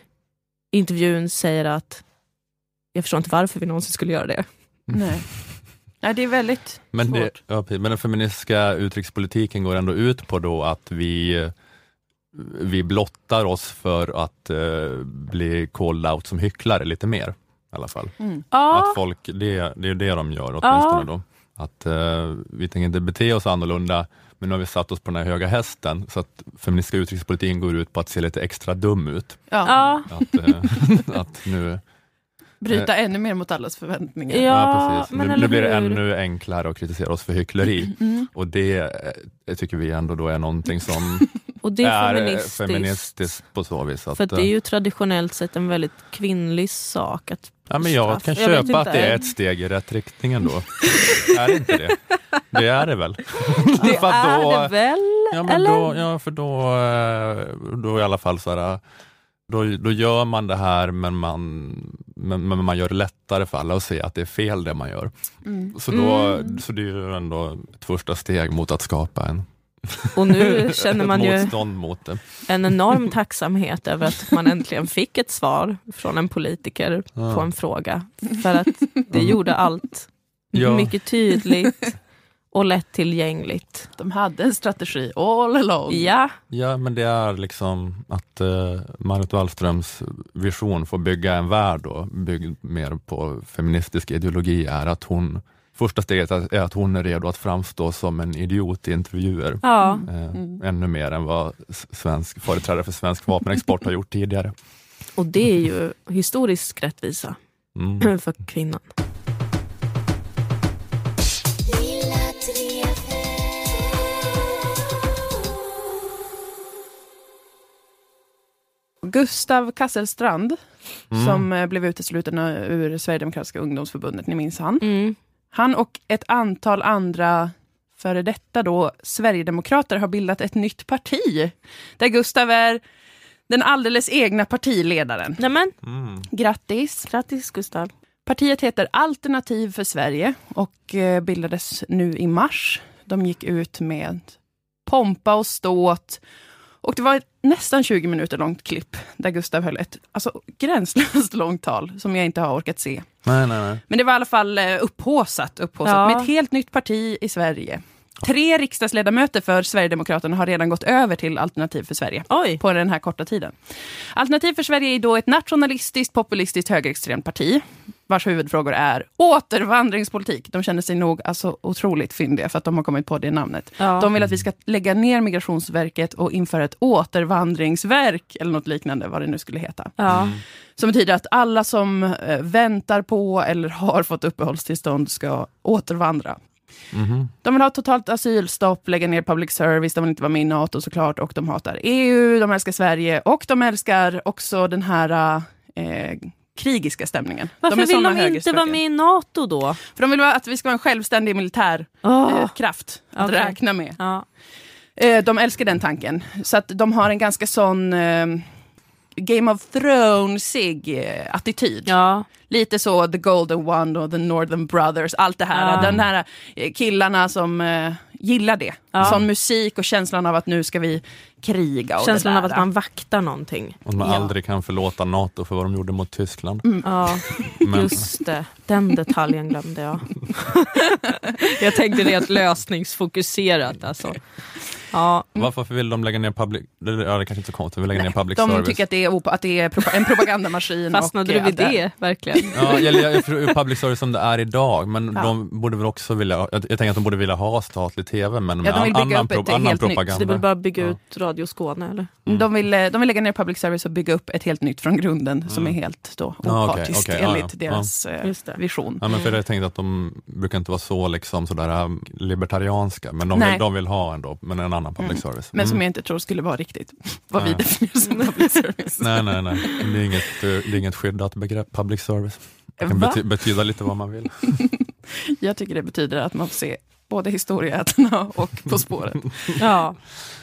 Speaker 3: intervjun säger att jag förstår inte varför vi någonsin skulle göra det.
Speaker 2: Nej. Nej, det är väldigt
Speaker 1: Men,
Speaker 2: svårt.
Speaker 1: det, ja, men den feministiska utrikespolitiken går ändå ut på då att vi, vi blottar oss för att eh, bli called out som hycklare lite mer. I alla fall.
Speaker 2: Mm.
Speaker 1: Att folk, det, det är det de gör åtminstone då. Att eh, vi tänker inte bete oss annorlunda, men nu har vi satt oss på den här höga hästen, så att feministiska utrikespolitiken går ut på att se lite extra dum ut.
Speaker 2: Ja.
Speaker 1: Att, eh, att nu,
Speaker 2: Bryta ännu mer mot allas förväntningar.
Speaker 3: Ja,
Speaker 1: precis.
Speaker 3: men
Speaker 1: Nu, nu blir det ännu enklare att kritisera oss för hyckleri.
Speaker 2: Mm.
Speaker 1: Och det eh, tycker vi ändå då är någonting som
Speaker 3: Och det är,
Speaker 1: eh,
Speaker 3: feministiskt.
Speaker 1: feministiskt på så vis. Att,
Speaker 3: För att det är
Speaker 1: eh,
Speaker 3: ju traditionellt sett en väldigt kvinnlig sak att
Speaker 1: ja, men jag kan
Speaker 3: straffa. Jag
Speaker 1: köpa att det är ett steg i rätt riktning ändå. är det inte det? Det är det väl?
Speaker 3: Det är
Speaker 1: då-
Speaker 3: det väl?
Speaker 1: Ja, men
Speaker 3: eller?
Speaker 1: då, ja för då, eh, då i alla fall så här, då, då gör man det här men man, men, men man gör det lättare för alla att se att det är fel det man gör.
Speaker 2: Mm.
Speaker 1: Så, då,
Speaker 3: Mm.
Speaker 1: så det är ju ändå ett första steg mot att skapa en
Speaker 3: Och nu känner man ju en enorm tacksamhet över att man äntligen fick ett svar från en politiker
Speaker 1: Ja.
Speaker 3: på en fråga. För att det gjorde allt
Speaker 1: Ja.
Speaker 3: mycket tydligt och lättillgängligt.
Speaker 2: De hade en strategi all along.
Speaker 3: Ja,
Speaker 1: Ja, men det är liksom att uh, Margot Wallströms vision för att bygga en värld då, byggd mer på feministisk ideologi är att hon Första steget är att hon är redo att framstå som en idiot i intervjuer.
Speaker 3: Ja.
Speaker 1: Eh,
Speaker 2: Mm.
Speaker 1: Ännu mer än vad svensk, företrädare för svensk vapenexport har gjort tidigare.
Speaker 3: och det är ju historisk rättvisa
Speaker 1: Mm.
Speaker 3: för kvinnan.
Speaker 2: Gustav Kasselstrand,
Speaker 1: Mm.
Speaker 2: som eh, blev utesluten ur Sverigedemokratiska ungdomsförbundet, ni minns han.
Speaker 3: Mm.
Speaker 2: Han och ett antal andra före detta då Sverigedemokrater har bildat ett nytt parti. Där Gustav är den alldeles egna partiledaren.
Speaker 3: Nämen,
Speaker 1: Mm.
Speaker 2: Grattis!
Speaker 3: grattis Gustav.
Speaker 2: Partiet heter Alternativ för Sverige och eh, bildades nu i mars. De gick ut med pompa och ståt. Och det var ett nästan 20 minuter långt klipp där Gustav höll ett alltså, gränslöst långt tal som jag inte har orkat se.
Speaker 1: Nej, nej, nej.
Speaker 2: Men det var i alla fall eh, upphåsat, upphåsat
Speaker 3: Ja.
Speaker 2: med ett helt nytt parti i Sverige. Tre riksdagsledamöter för Sverigedemokraterna har redan gått över till Alternativ för Sverige
Speaker 3: Oj.
Speaker 2: på den här korta tiden. Alternativ för Sverige är då ett nationalistiskt, populistiskt, högerextremt parti vars huvudfrågor är återvandringspolitik. De känner sig nog alltså otroligt fyndiga för att de har kommit på det namnet.
Speaker 3: Ja.
Speaker 2: De vill att vi ska lägga ner Migrationsverket och införa ett återvandringsverk eller något liknande, vad det nu skulle heta.
Speaker 3: Ja.
Speaker 2: Som betyder att alla som eh, väntar på eller har fått uppehållstillstånd ska återvandra.
Speaker 1: Mhm.
Speaker 2: De vill ha totalt asylstopp, lägga ner public service, de vill inte vara med i NATO såklart och de hatar EU, de älskar Sverige och de älskar också den här eh, krigiska stämningen.
Speaker 3: Varför
Speaker 2: de är
Speaker 3: vill de inte vara med i NATO då?
Speaker 2: För de vill att vi ska vara en självständig militär
Speaker 3: Åh.
Speaker 2: eh, kraft att
Speaker 3: Okej.
Speaker 2: räkna med.
Speaker 3: Ja.
Speaker 2: Eh, de älskar den tanken. Så att de har en ganska sån eh, Game of Thrones-ig eh, attityd.
Speaker 3: Ja.
Speaker 2: Lite så The Golden One och The Northern Brothers, allt det här.
Speaker 3: Ja.
Speaker 2: Den här eh, killarna som eh, gillar det.
Speaker 3: Ja.
Speaker 2: Sån musik och känslan av att nu ska vi kriga. Och
Speaker 3: Känslan
Speaker 2: det
Speaker 3: av att man vaktar någonting.
Speaker 1: Och man
Speaker 2: Ja.
Speaker 1: aldrig kan förlåta NATO för vad de gjorde mot Tyskland.
Speaker 2: Mm.
Speaker 3: Ja,
Speaker 1: Men-
Speaker 3: just det. Den detaljen glömde jag. jag tänkte rent lösningsfokuserat alltså. Ja.
Speaker 1: Varför vill de lägga ner public... Ja, det är kanske inte så konstigt, de vill lägga ner public
Speaker 2: De
Speaker 1: service.
Speaker 2: tycker att det är, att det är en propagandamaskin.
Speaker 3: Fastnade du vid
Speaker 2: att
Speaker 3: det, verkligen?
Speaker 1: Ja, eller jag tror public service som det är idag, men
Speaker 2: Ja.
Speaker 1: de borde väl också vilja, jag, jag tänker att de borde vilja ha statlig TV, men med
Speaker 2: Ja, de vill bygga
Speaker 1: annan,
Speaker 2: upp ett
Speaker 1: pro,
Speaker 2: helt nytt-
Speaker 1: propaganda.
Speaker 3: Så det vill bara bygga ut Radio Skåne eller?
Speaker 2: De, vill, eh, de vill lägga ner public service och bygga upp ett helt nytt från grunden som är helt då
Speaker 1: Ja,
Speaker 2: opartiskt
Speaker 1: okej, ja,
Speaker 2: enligt
Speaker 1: ja.
Speaker 2: deras eh,
Speaker 3: Just det.
Speaker 2: vision.
Speaker 1: Ja, men för jag tänkte att de brukar inte vara så liksom, sådär äh, libertarianska, men de vill, de vill ha ändå, men en annan public
Speaker 2: Mm.
Speaker 1: service.
Speaker 2: Men som
Speaker 1: Mm.
Speaker 2: jag inte tror skulle vara riktigt vad vi definierar som public service.
Speaker 1: Nej, nej, nej. Det är inget, eh, det är inget skyddat begrepp, public service. Det kan
Speaker 2: Va?
Speaker 1: bety, betyda lite vad man vill.
Speaker 2: Jag tycker det betyder att man får se både Historieätarna och På spåret.
Speaker 3: Ja.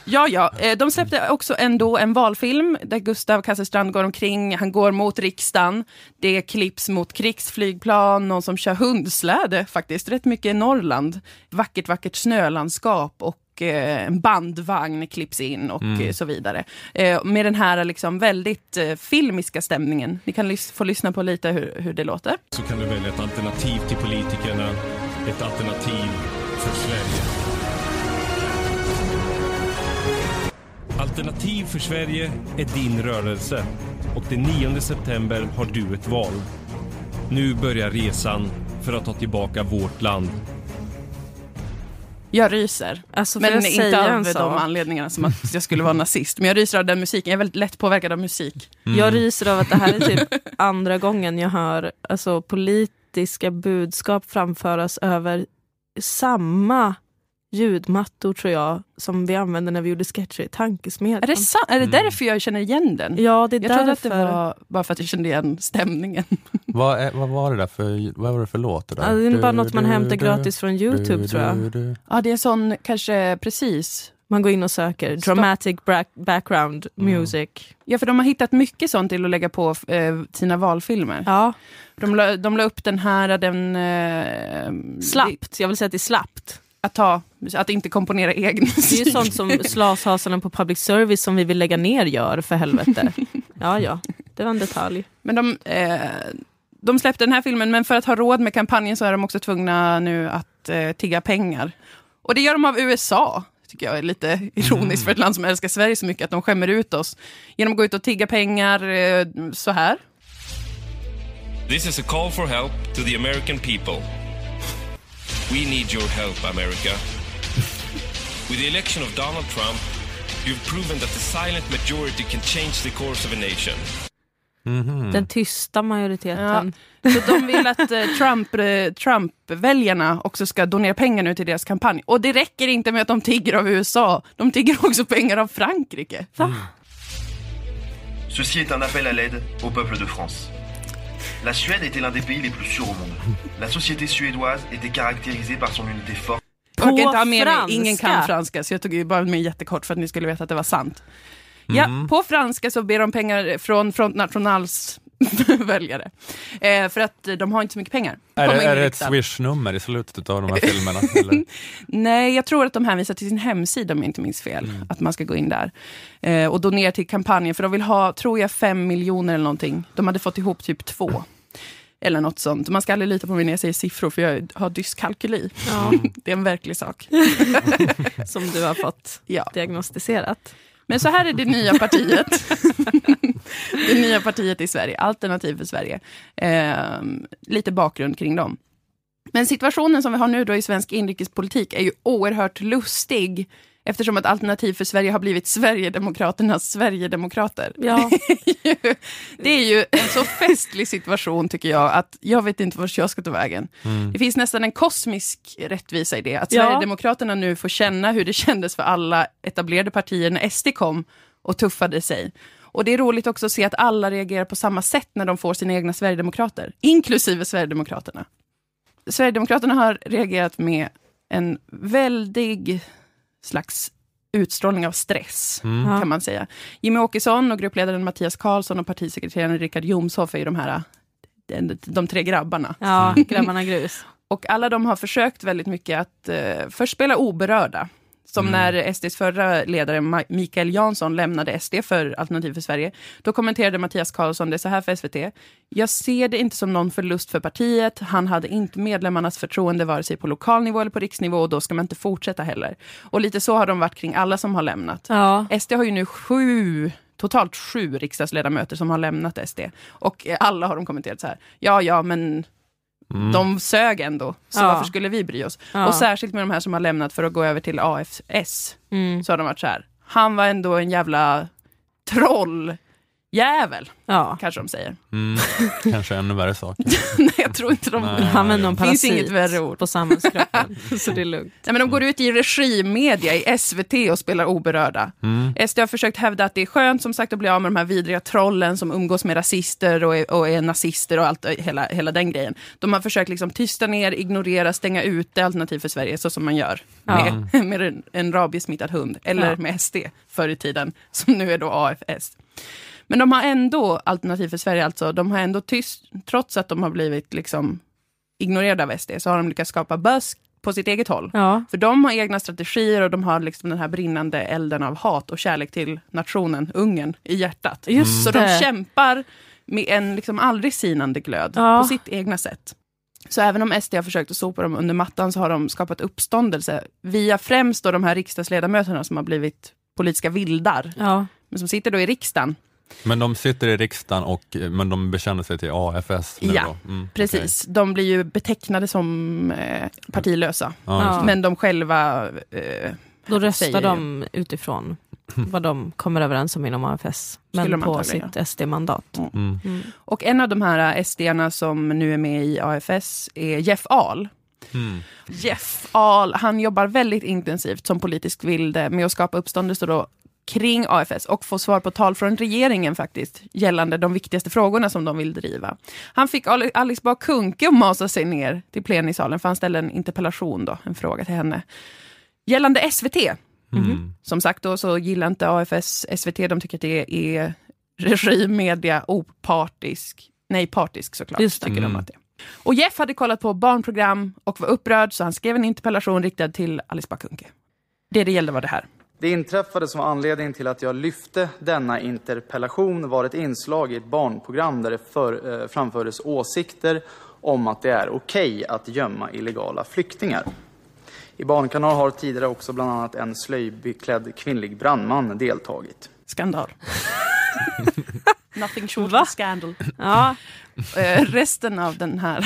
Speaker 2: Ja, ja. eh, De släppte också ändå en valfilm där Gustav Kasselstrand går omkring. Han går mot riksdagen. Det klipps mot krigsflygplan, någon som kör hundsläde faktiskt. Rätt mycket i Norrland. Vackert, vackert snölandskap och eh, en bandvagn klipps in och
Speaker 13: Mm.
Speaker 2: så vidare. Eh, Med den här liksom väldigt filmiska stämningen. Ni kan få lyssna på lite hur, hur det låter.
Speaker 13: så kan du välja ett alternativ till politikerna, ett alternativ för Sverige. Alternativ för Sverige är din rörelse och den 9 september har du ett val. Nu börjar resan för att ta tillbaka vårt land.
Speaker 2: Jag ryser.
Speaker 3: Alltså,
Speaker 2: men
Speaker 3: jag
Speaker 2: inte av de anledningarna som att jag skulle vara nazist. Men jag ryser av den musiken. Jag är väldigt lätt påverkad av musik.
Speaker 3: Jag ryser av att det här är typ andra gången jag hör alltså, politiska budskap framföras över samma ljudmattor tror jag som vi använde när vi gjorde sketcher i Tankesmedjan.
Speaker 2: Är det, sa- är det därför jag känner igen den?
Speaker 3: Ja, det är
Speaker 2: jag trodde att det
Speaker 3: därför.
Speaker 2: var bara för att jag kände igen stämningen.
Speaker 1: vad, är, vad var det där för, vad var det för låt? Det, där?
Speaker 3: Ja, det är bara något man
Speaker 1: Du,
Speaker 3: hämtar
Speaker 1: du,
Speaker 3: gratis från Youtube
Speaker 1: du,
Speaker 3: tror jag.
Speaker 1: du, du.
Speaker 2: Ja, det är sån, kanske precis.
Speaker 3: Man går in och söker dramatic background
Speaker 2: Mm.
Speaker 3: music.
Speaker 2: Ja, för de har hittat mycket sånt till att lägga på eh, sina valfilmer.
Speaker 3: Ja.
Speaker 2: De, la, de la upp den här, den... Eh,
Speaker 3: Slappt, jag vill säga att det är slappt.
Speaker 2: Att, ta, att inte komponera egen musik.
Speaker 3: Det är ju sånt som slashasen på public service som vi vill lägga ner gör, för helvete. Ja, ja, det var en detalj.
Speaker 2: Men de, eh, de släppte den här filmen, men för att ha råd med kampanjen så är de också tvungna nu att eh, tigga pengar. Och det gör de av USA, tycker jag är lite ironiskt för ett land som älskar Sverige så mycket, att de skämmer ut oss genom att gå ut och tigga pengar eh, så här.
Speaker 13: This is a call for help to the American people. We need your help, America. With the election of Donald Trump, you've proven that the silent majority can change the course of a nation.
Speaker 3: Den tysta majoriteten.
Speaker 2: Så de vill att eh, Trump, eh, Trump-väljarna också ska donera pengar nu till deras kampanj. Och det räcker inte med att de tigger av USA, de tigger också pengar av Frankrike.
Speaker 14: Ceci est un appel à l'aide au peuple de France. La Suède était l'un des pays les plus sûrs au monde. La société suédoise était caractérisée par son unité forte.
Speaker 2: Jag orkar inte ha med mig, ingen kan franska, så jag tog ju bara med jättekort för att ni skulle veta att det var sant. Ja, på franska så ber de pengar från Front Nationals väljare. Eh, för att de har inte så mycket pengar.
Speaker 1: Är det, är det ett swish-nummer i slutet av de här filmerna?
Speaker 2: Nej, jag tror att de hänvisar till sin hemsida om jag inte minns fel. Att man ska gå in där. Eh, och donera till kampanjen, för de vill ha, tror jag, fem miljoner eller någonting. De hade fått ihop typ två. Eller något sånt. Man ska aldrig lita på mig när jag säger siffror, för jag har dyskalkyli.
Speaker 3: Ja.
Speaker 2: Det är en verklig sak.
Speaker 3: Som du har fått
Speaker 2: Ja.
Speaker 3: diagnostiserat.
Speaker 2: Men så här är det nya partiet. det nya partiet i Sverige, Alternativ för Sverige. Eh, lite bakgrund kring dem. Men situationen som vi har nu då i svensk inrikespolitik är ju oerhört lustig. Eftersom att Alternativ för Sverige har blivit Sverigedemokraternas Sverigedemokrater.
Speaker 3: Ja.
Speaker 2: Det, är ju, det är ju en så festlig situation tycker jag, att jag vet inte vart jag ska ta vägen.
Speaker 3: Mm.
Speaker 2: Det finns nästan en kosmisk rättvisa i det. Att
Speaker 3: Ja.
Speaker 2: Sverigedemokraterna nu får känna hur det kändes för alla etablerade partier när SD kom och tuffade sig. Och det är roligt också att se att alla reagerar på samma sätt när de får sina egna Sverigedemokrater, inklusive Sverigedemokraterna. Sverigedemokraterna har reagerat med en väldig slags utstrålning av stress,
Speaker 3: Mm.
Speaker 2: kan man säga. Jimmy Åkesson och gruppledaren Mattias Karlsson och partisekreteraren Richard Jomshoff är ju de här de, de tre grabbarna.
Speaker 3: Ja, grabbarna grus.
Speaker 2: Och alla de har försökt väldigt mycket att eh, först spela oberörda. Som
Speaker 1: Mm.
Speaker 2: när SDs förra ledare Mikael Jansson lämnade SD för Alternativ för Sverige. Då kommenterade Mattias Karlsson det så här för SVT. Jag ser det inte som någon förlust för partiet. Han hade inte medlemmarnas förtroende vare sig på lokal nivå eller på riksnivå och då ska man inte fortsätta heller. Och lite så har de varit kring alla som har lämnat.
Speaker 3: Ja.
Speaker 2: SD har ju nu sju totalt sju riksdagsledamöter som har lämnat SD. Och alla har de kommenterat så här, ja ja men
Speaker 1: Mm.
Speaker 2: de sög ändå, så
Speaker 3: Ja.
Speaker 2: varför skulle vi bry oss?
Speaker 3: Ja.
Speaker 2: Och särskilt med de här som har lämnat för att gå över till AFS,
Speaker 3: Mm.
Speaker 2: så har de varit så här, han var ändå en jävla trolljävel,
Speaker 3: Ja.
Speaker 2: kanske de säger.
Speaker 1: Mm. Kanske ännu värre saker.
Speaker 2: Nej, jag tror inte de...
Speaker 1: Nej.
Speaker 3: Är någon
Speaker 2: finns inget värre ord.
Speaker 3: på samhällskroppen. så det är lugnt.
Speaker 2: Nej, men de går ut i regimedia i SVT och spelar oberörda.
Speaker 1: Mm.
Speaker 2: SD har försökt hävda att det är skönt som sagt att bli av med de här vidriga trollen som umgås med rasister och är, och är nazister och allt, hela, hela den grejen. De har försökt liksom tysta ner, ignorera, stänga ute Alternativ för Sverige så som man gör med, med en, en rabiesmittad hund eller
Speaker 3: Ja.
Speaker 2: med SD förr i tiden som nu är då AFS. Men de har ändå, Alternativ för Sverige alltså, de har ändå tyst, trots att de har blivit liksom ignorerade av SD, så har de lyckats skapa buzz på sitt eget håll.
Speaker 3: Ja.
Speaker 2: För de har egna strategier och de har liksom den här brinnande elden av hat och kärlek till nationen, Ungern, i hjärtat.
Speaker 3: Just
Speaker 2: Så
Speaker 3: det.
Speaker 2: de kämpar med en liksom aldrig sinande glöd
Speaker 3: Ja.
Speaker 2: på sitt egna sätt. Så även om SD har försökt att sopa dem under mattan så har de skapat uppståndelse via främst då de här riksdagsledamöterna som har blivit politiska vildar,
Speaker 3: Ja.
Speaker 2: men som sitter då i riksdagen.
Speaker 1: Men de sitter i riksdagen, och, men de bekänner sig till AFS nu
Speaker 2: Ja,
Speaker 1: då? Mm,
Speaker 2: Precis, de blir ju betecknade som eh, partilösa.
Speaker 1: Ja,
Speaker 3: Ja.
Speaker 2: Men de själva eh,
Speaker 3: Då röstar
Speaker 2: säger-
Speaker 3: de utifrån vad de kommer överens om inom AFS. Men på sitt SD-mandat.
Speaker 1: Mm.
Speaker 3: Mm.
Speaker 2: Och en av de här SD-arna som nu är med i AFS är Jeff Ahl.
Speaker 1: Mm.
Speaker 2: Jeff Ahl, han jobbar väldigt intensivt som politisk vilde med att skapa uppståndelse då kring AFS och få svar på tal från regeringen faktiskt gällande de viktigaste frågorna som de vill driva. Han fick Ali- Alice Bah Kuhnke att masa sig ner till plenisalen för han ställde en interpellation då, en fråga till henne. Gällande SVT,
Speaker 1: Mm.
Speaker 2: som sagt då så gillar inte AFS SVT, de tycker att det är regimmedia, opartisk, nej partisk såklart,
Speaker 3: Just det.
Speaker 2: tycker de
Speaker 1: Mm.
Speaker 2: att det. Och Jeff hade kollat på barnprogram och var upprörd så han skrev en interpellation riktad till Alice Bah Kuhnke. Det det gällde var det här.
Speaker 15: Det inträffade som var anledningen till att jag lyfte denna interpellation var ett inslag i ett barnprogram där det för, eh, framfördes åsikter om att det är okej att gömma illegala flyktingar. I Barnkanal har tidigare också bland annat en slöjbeklädd kvinnlig brandman deltagit.
Speaker 2: Skandal. Nothing short
Speaker 3: Va?
Speaker 2: of scandal.
Speaker 3: Ja.
Speaker 2: Eh, resten av den här...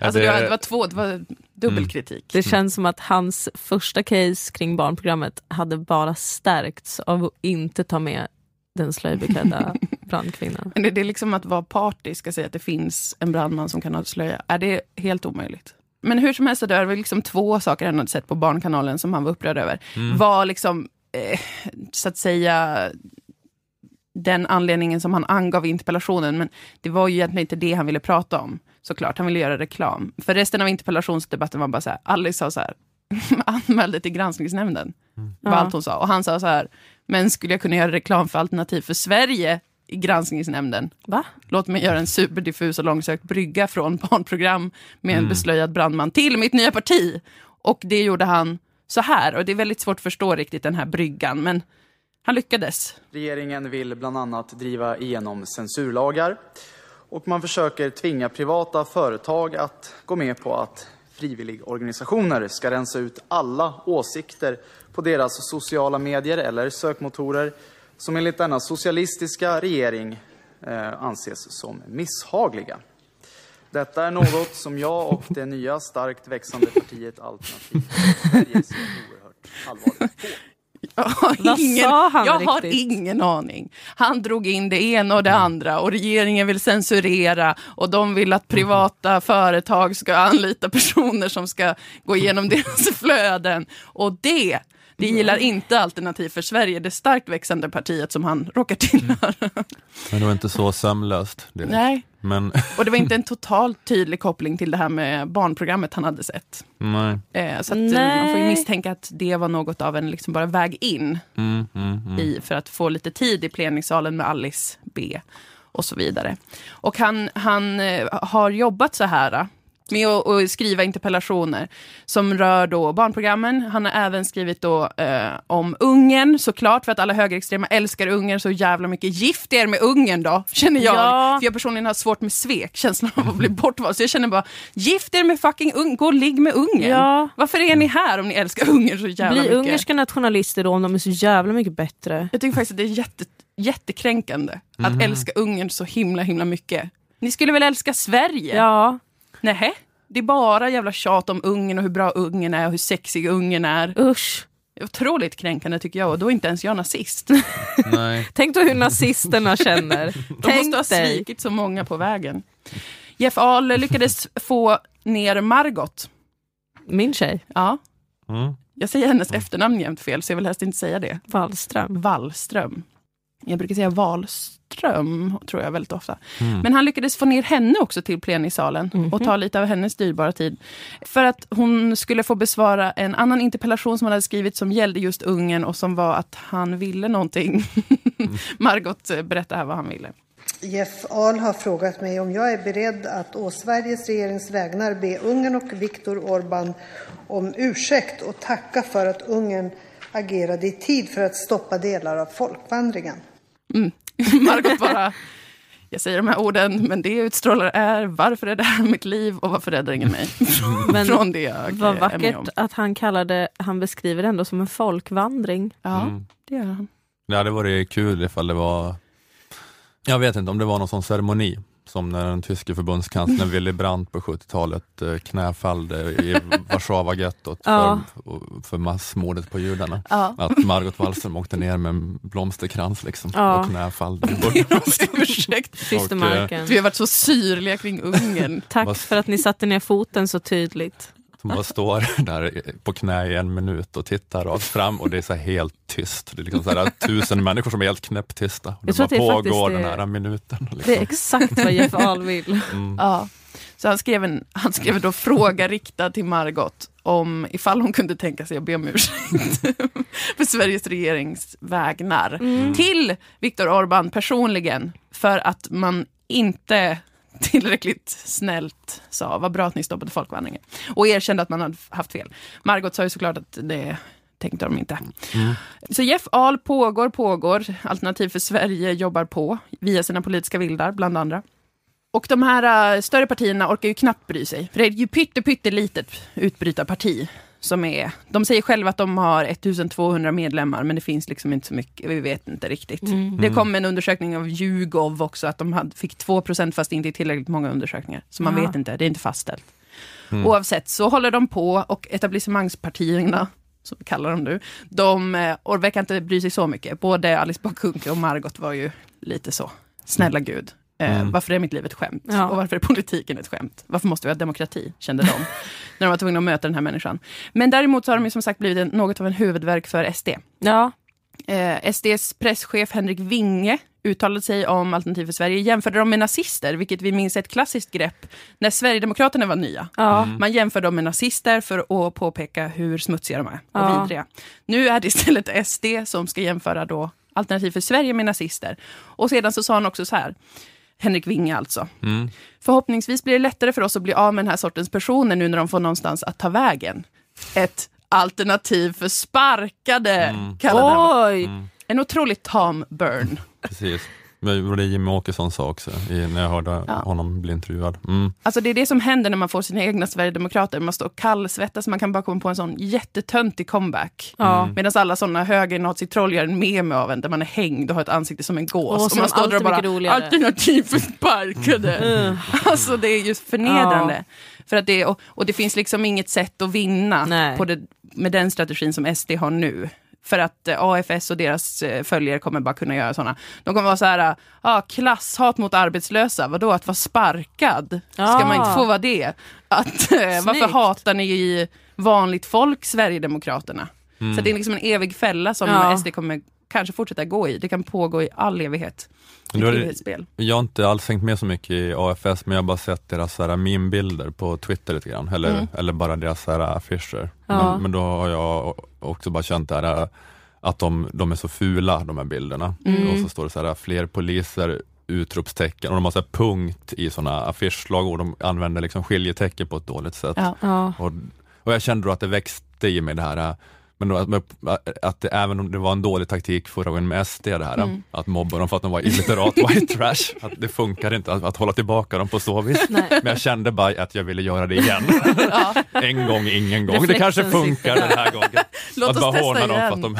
Speaker 2: alltså
Speaker 1: det-
Speaker 2: det var två, det var dubbelkritik.
Speaker 3: Det känns som att hans första case kring barnprogrammet hade bara stärkts av att inte ta med den slöjbeklädda brandkvinnan.
Speaker 2: Men det är liksom att vara partisk och säga att det finns en brandman som kan ha slöja. Är det helt omöjligt? Men hur som helst, det var liksom två saker han hade sett på Barnkanalen som han var upprörd över.
Speaker 1: Mm.
Speaker 2: Var liksom, eh, så att säga, den anledningen som han angav i interpellationen. Men det var ju egentligen inte det han ville prata om. Såklart, han ville göra reklam. För resten av interpellationsdebatten var bara så här, Alice sa så här, anmälde till granskningsnämnden. var
Speaker 3: Ja.
Speaker 2: allt hon sa. Och han sa så här, men skulle jag kunna göra reklam för Alternativ för Sverige i granskningsnämnden?
Speaker 3: Va?
Speaker 2: Låt mig göra en superdiffus och långsökt brygga från barnprogram med en
Speaker 1: Mm.
Speaker 2: beslöjad brandman till mitt nya parti. Och det gjorde han så här. Och det är väldigt svårt att förstå riktigt den här bryggan, men han lyckades.
Speaker 15: Regeringen vill bland annat driva igenom censurlagar och man försöker tvinga privata företag att gå med på att frivilligorganisationer ska rensa ut alla åsikter på deras sociala medier eller sökmotorer som enligt denna socialistiska regering eh, anses som misshagliga. Detta är något som jag och det nya starkt växande partiet Alternativ Sverige ser oerhört allvarligt på.
Speaker 2: Jag har,
Speaker 3: Vad
Speaker 2: ingen,
Speaker 3: sa han
Speaker 2: jag har
Speaker 3: riktigt?
Speaker 2: ingen aning. Han drog in det ena och det andra och regeringen vill censurera och de vill att privata företag ska anlita personer som ska gå igenom deras flöden. Och det, det gillar inte Alternativ för Sverige, det starkt växande partiet som han råkar tillhöra.
Speaker 1: Men det var inte så sömlöst. direkt.
Speaker 2: Nej,
Speaker 1: Men,
Speaker 2: och det var inte en totalt tydlig koppling till det här med barnprogrammet han hade sett.
Speaker 1: nej.
Speaker 2: Eh, så att, eh, man får ju misstänka att det var något av en liksom bara väg in
Speaker 1: Mm, mm, mm.
Speaker 2: i, för att få lite tid i plenisalen med Alice B och så vidare. Och han, han eh, har jobbat så här, med att, att skriva interpellationer som rör då barnprogrammen. Han har även skrivit då eh, om Ungern såklart, för att alla högerextrema älskar Ungern så jävla mycket. Gift er med Ungern då, känner jag.
Speaker 3: Ja.
Speaker 2: För jag personligen har svårt med svek, känslan av att bli bortvald. Så jag känner bara, gift er med fucking Ungern, gå och ligg med Ungern.
Speaker 3: Ja.
Speaker 2: Varför är ni här om ni älskar Ungern så jävla
Speaker 3: Bli
Speaker 2: mycket?
Speaker 3: ungerska nationalister då om de är så jävla mycket bättre.
Speaker 2: Jag tycker faktiskt att det är jätte, jättekränkande att
Speaker 3: Mhm.
Speaker 2: älska Ungern så himla himla mycket. Ni skulle väl älska Sverige?
Speaker 3: Ja.
Speaker 2: Nej, det är bara jävla tjat om Ungern och hur bra Ungern är och hur sexig Ungern är.
Speaker 3: Usch.
Speaker 2: Otroligt kränkande tycker jag och då är inte ens jag nazist.
Speaker 1: Nej.
Speaker 3: Tänk då hur nazisterna känner.
Speaker 2: De
Speaker 3: Tänk
Speaker 2: måste ha
Speaker 3: dig.
Speaker 2: svikit så många på vägen. Jeff Ahl lyckades få ner Margot.
Speaker 3: Min tjej.
Speaker 2: Ja.
Speaker 1: Mm.
Speaker 2: Jag säger hennes efternamn jämt fel, så jag vill helst inte säga det.
Speaker 3: Wallström.
Speaker 2: Wallström. Jag brukar säga Wahlström, tror jag väldigt ofta.
Speaker 16: Mm.
Speaker 2: Men han lyckades få ner henne också till plenisalen och ta lite av hennes dyrbara tid. För att hon skulle få besvara en annan interpellation som han hade skrivit som gällde just Ungern och som var att han ville någonting. Margot eh, berättar här vad han ville.
Speaker 16: Jeff Ahl har frågat mig om jag är beredd att å Sveriges regerings vägnar be Ungern och Viktor Orbán om ursäkt och tacka för att Ungern agerade i tid för att stoppa delar av folkvandringen.
Speaker 2: Mm. Margot bara, jag säger de här orden, men det utstrålar är varför är det här mitt liv och varför räddar ingen mig?
Speaker 3: Men
Speaker 2: Från det jag
Speaker 3: Vad
Speaker 2: är med om.
Speaker 3: vackert att han kallade, han beskriver det ändå som en folkvandring.
Speaker 2: Ja,
Speaker 1: Mm.
Speaker 2: det gör han.
Speaker 1: Det hade varit kul ifall det var, jag vet inte om det var någon sån ceremoni som när den tyske förbundskanslern Willy Brandt på 70-talet eh, knäfallde i Warszawa-gettot
Speaker 3: Ja.
Speaker 1: för, för massmordet på judarna.
Speaker 2: Ja.
Speaker 1: Att Margot Wallström åkte ner med en blomsterkrans liksom,
Speaker 3: Ja.
Speaker 1: och knäfallde.
Speaker 2: Ursäkt,
Speaker 3: Kysste
Speaker 1: Och, eh,
Speaker 3: marken.
Speaker 2: Vi har varit så syrliga kring Ungern.
Speaker 3: Tack för att ni satte ner foten så tydligt.
Speaker 1: Som bara står där på knä i en minut och tittar rakt fram och det är så här helt tyst. Det är liksom så här tusen människor som är helt knäpptysta. Och det bara pågår
Speaker 3: det-
Speaker 1: den här minuten.
Speaker 3: Det är
Speaker 1: Liksom.
Speaker 3: exakt vad Jeff Ahl vill.
Speaker 1: Mm.
Speaker 2: Ja. Så han skrev en han skrev då fråga riktad till Margot om ifall hon kunde tänka sig att be om ursäkt för Sveriges regerings vägnar.
Speaker 3: Mm.
Speaker 2: Till Viktor Orbán personligen för att man inte tillräckligt snällt sa vad bra att ni stoppade folkvandringen och erkände att man hade haft fel. Margot sa ju såklart att det tänkte de inte. Så Jeff Ahl pågår, pågår. Alternativ för Sverige jobbar på via sina politiska vildar, bland andra. Och de här äh, större partierna orkar ju knappt bry sig. För det är ju pytte, pytte litet utbrytarparti. Som är, de säger själva att de har 1200 medlemmar, men det finns liksom inte så mycket. Vi vet inte riktigt.
Speaker 3: Mm.
Speaker 2: Det kom en undersökning av Yougov också, att de hade, fick 2% fast inte i tillräckligt många undersökningar. Så man
Speaker 3: Jaha.
Speaker 2: vet inte, det är inte fastställt.
Speaker 3: Mm.
Speaker 2: Oavsett så håller de på och etablissemangspartierna, som vi kallar dem nu, de eh, or- verkar inte bry sig så mycket. Både Alice Bah och Margot var ju lite så, snälla gud. Eh,
Speaker 3: Mm.
Speaker 2: Varför är mitt liv ett skämt?
Speaker 3: Ja.
Speaker 2: Och varför är politiken ett skämt? Varför måste vi ha demokrati? Kände de. när de var tvungna att möta den här människan. Men däremot så har de ju som sagt blivit en, något av en huvudverk för SD.
Speaker 3: Ja.
Speaker 2: Eh, SDs presschef Henrik Winge uttalade sig om Alternativ för Sverige, jämförde dem med nazister, vilket vi minns är ett klassiskt grepp när Sverigedemokraterna var nya.
Speaker 3: Ja. Mm.
Speaker 2: Man jämför dem med nazister för att påpeka hur smutsiga de är och
Speaker 3: Ja.
Speaker 2: vidriga. Nu är det istället SD som ska jämföra då Alternativ för Sverige med nazister. Och sedan så sa han också så här, Henrik Winge alltså.
Speaker 1: Mm.
Speaker 2: Förhoppningsvis blir det lättare för oss att bli av med den här sortens personer nu när de får någonstans att ta vägen. Ett alternativ för sparkade, kallade han.
Speaker 3: Oj!
Speaker 2: En otroligt tam burn.
Speaker 1: Precis. Men Det var det Jimmie Åkesson sa också i, när jag hörde
Speaker 2: Ja.
Speaker 1: honom bli intervjuad. Mm.
Speaker 2: Alltså det är det som händer när man får sina egna sverigedemokrater. Man står och kallsvettas, man kan bara komma på en sån jättetöntig comeback.
Speaker 3: Ja. Mm.
Speaker 2: Medan alla såna högernazitroll gör en meme av en där man är hängd och har ett ansikte som en gås. Och
Speaker 3: så
Speaker 2: man står där och bara,
Speaker 3: mycket roligare.
Speaker 2: alternativ för sparkade.
Speaker 3: Mm.
Speaker 2: Alltså det är just förnedrande. För att det, och, och det finns liksom inget sätt att vinna på det, med den strategin som SD har nu. För att eh, AFS och deras eh, följare kommer bara kunna göra sådana. De kommer vara så här, ah, klasshat mot arbetslösa, vadå att vara sparkad? Ska
Speaker 3: Ah.
Speaker 2: man inte få vara det? Att, eh, varför hatar ni i vanligt folk Sverigedemokraterna?
Speaker 1: Mm.
Speaker 2: Så det är liksom en evig fälla som
Speaker 3: Ja.
Speaker 2: SD kommer kanske fortsätta gå i. Det kan pågå i all evighet.
Speaker 1: Nu har. Jag har inte alls hängt med så mycket i AFS, men jag har bara sett deras meme-bilder på Twitter lite grann, eller,
Speaker 2: Mm.
Speaker 1: eller bara deras så affischer.
Speaker 3: Ja.
Speaker 1: Men, men då har jag också bara känt det här, att de, de är så fula, de här bilderna.
Speaker 2: Mm.
Speaker 1: Och så står det så här, fler poliser utropstecken och de har så punkt i sådana affischslag och de använder liksom skiljetecken på ett dåligt sätt.
Speaker 2: Ja.
Speaker 3: Ja.
Speaker 1: Och, och jag kände då att det växte i mig det här äh, men då att, att det, även om det var en dålig taktik förra gången med SD, det här,
Speaker 2: Mm.
Speaker 1: att mobba dem för att de var illiterat white trash, att det funkar inte att, att hålla tillbaka dem på så vis.
Speaker 3: Nej.
Speaker 1: Men jag kände bara att jag ville göra det igen.
Speaker 2: Ja.
Speaker 1: En gång, ingen gång. Det kanske
Speaker 2: Reflexen
Speaker 1: funkar den här gången.
Speaker 2: Låt
Speaker 1: att
Speaker 2: oss
Speaker 1: bara
Speaker 2: testa
Speaker 1: håna dem för
Speaker 2: igen.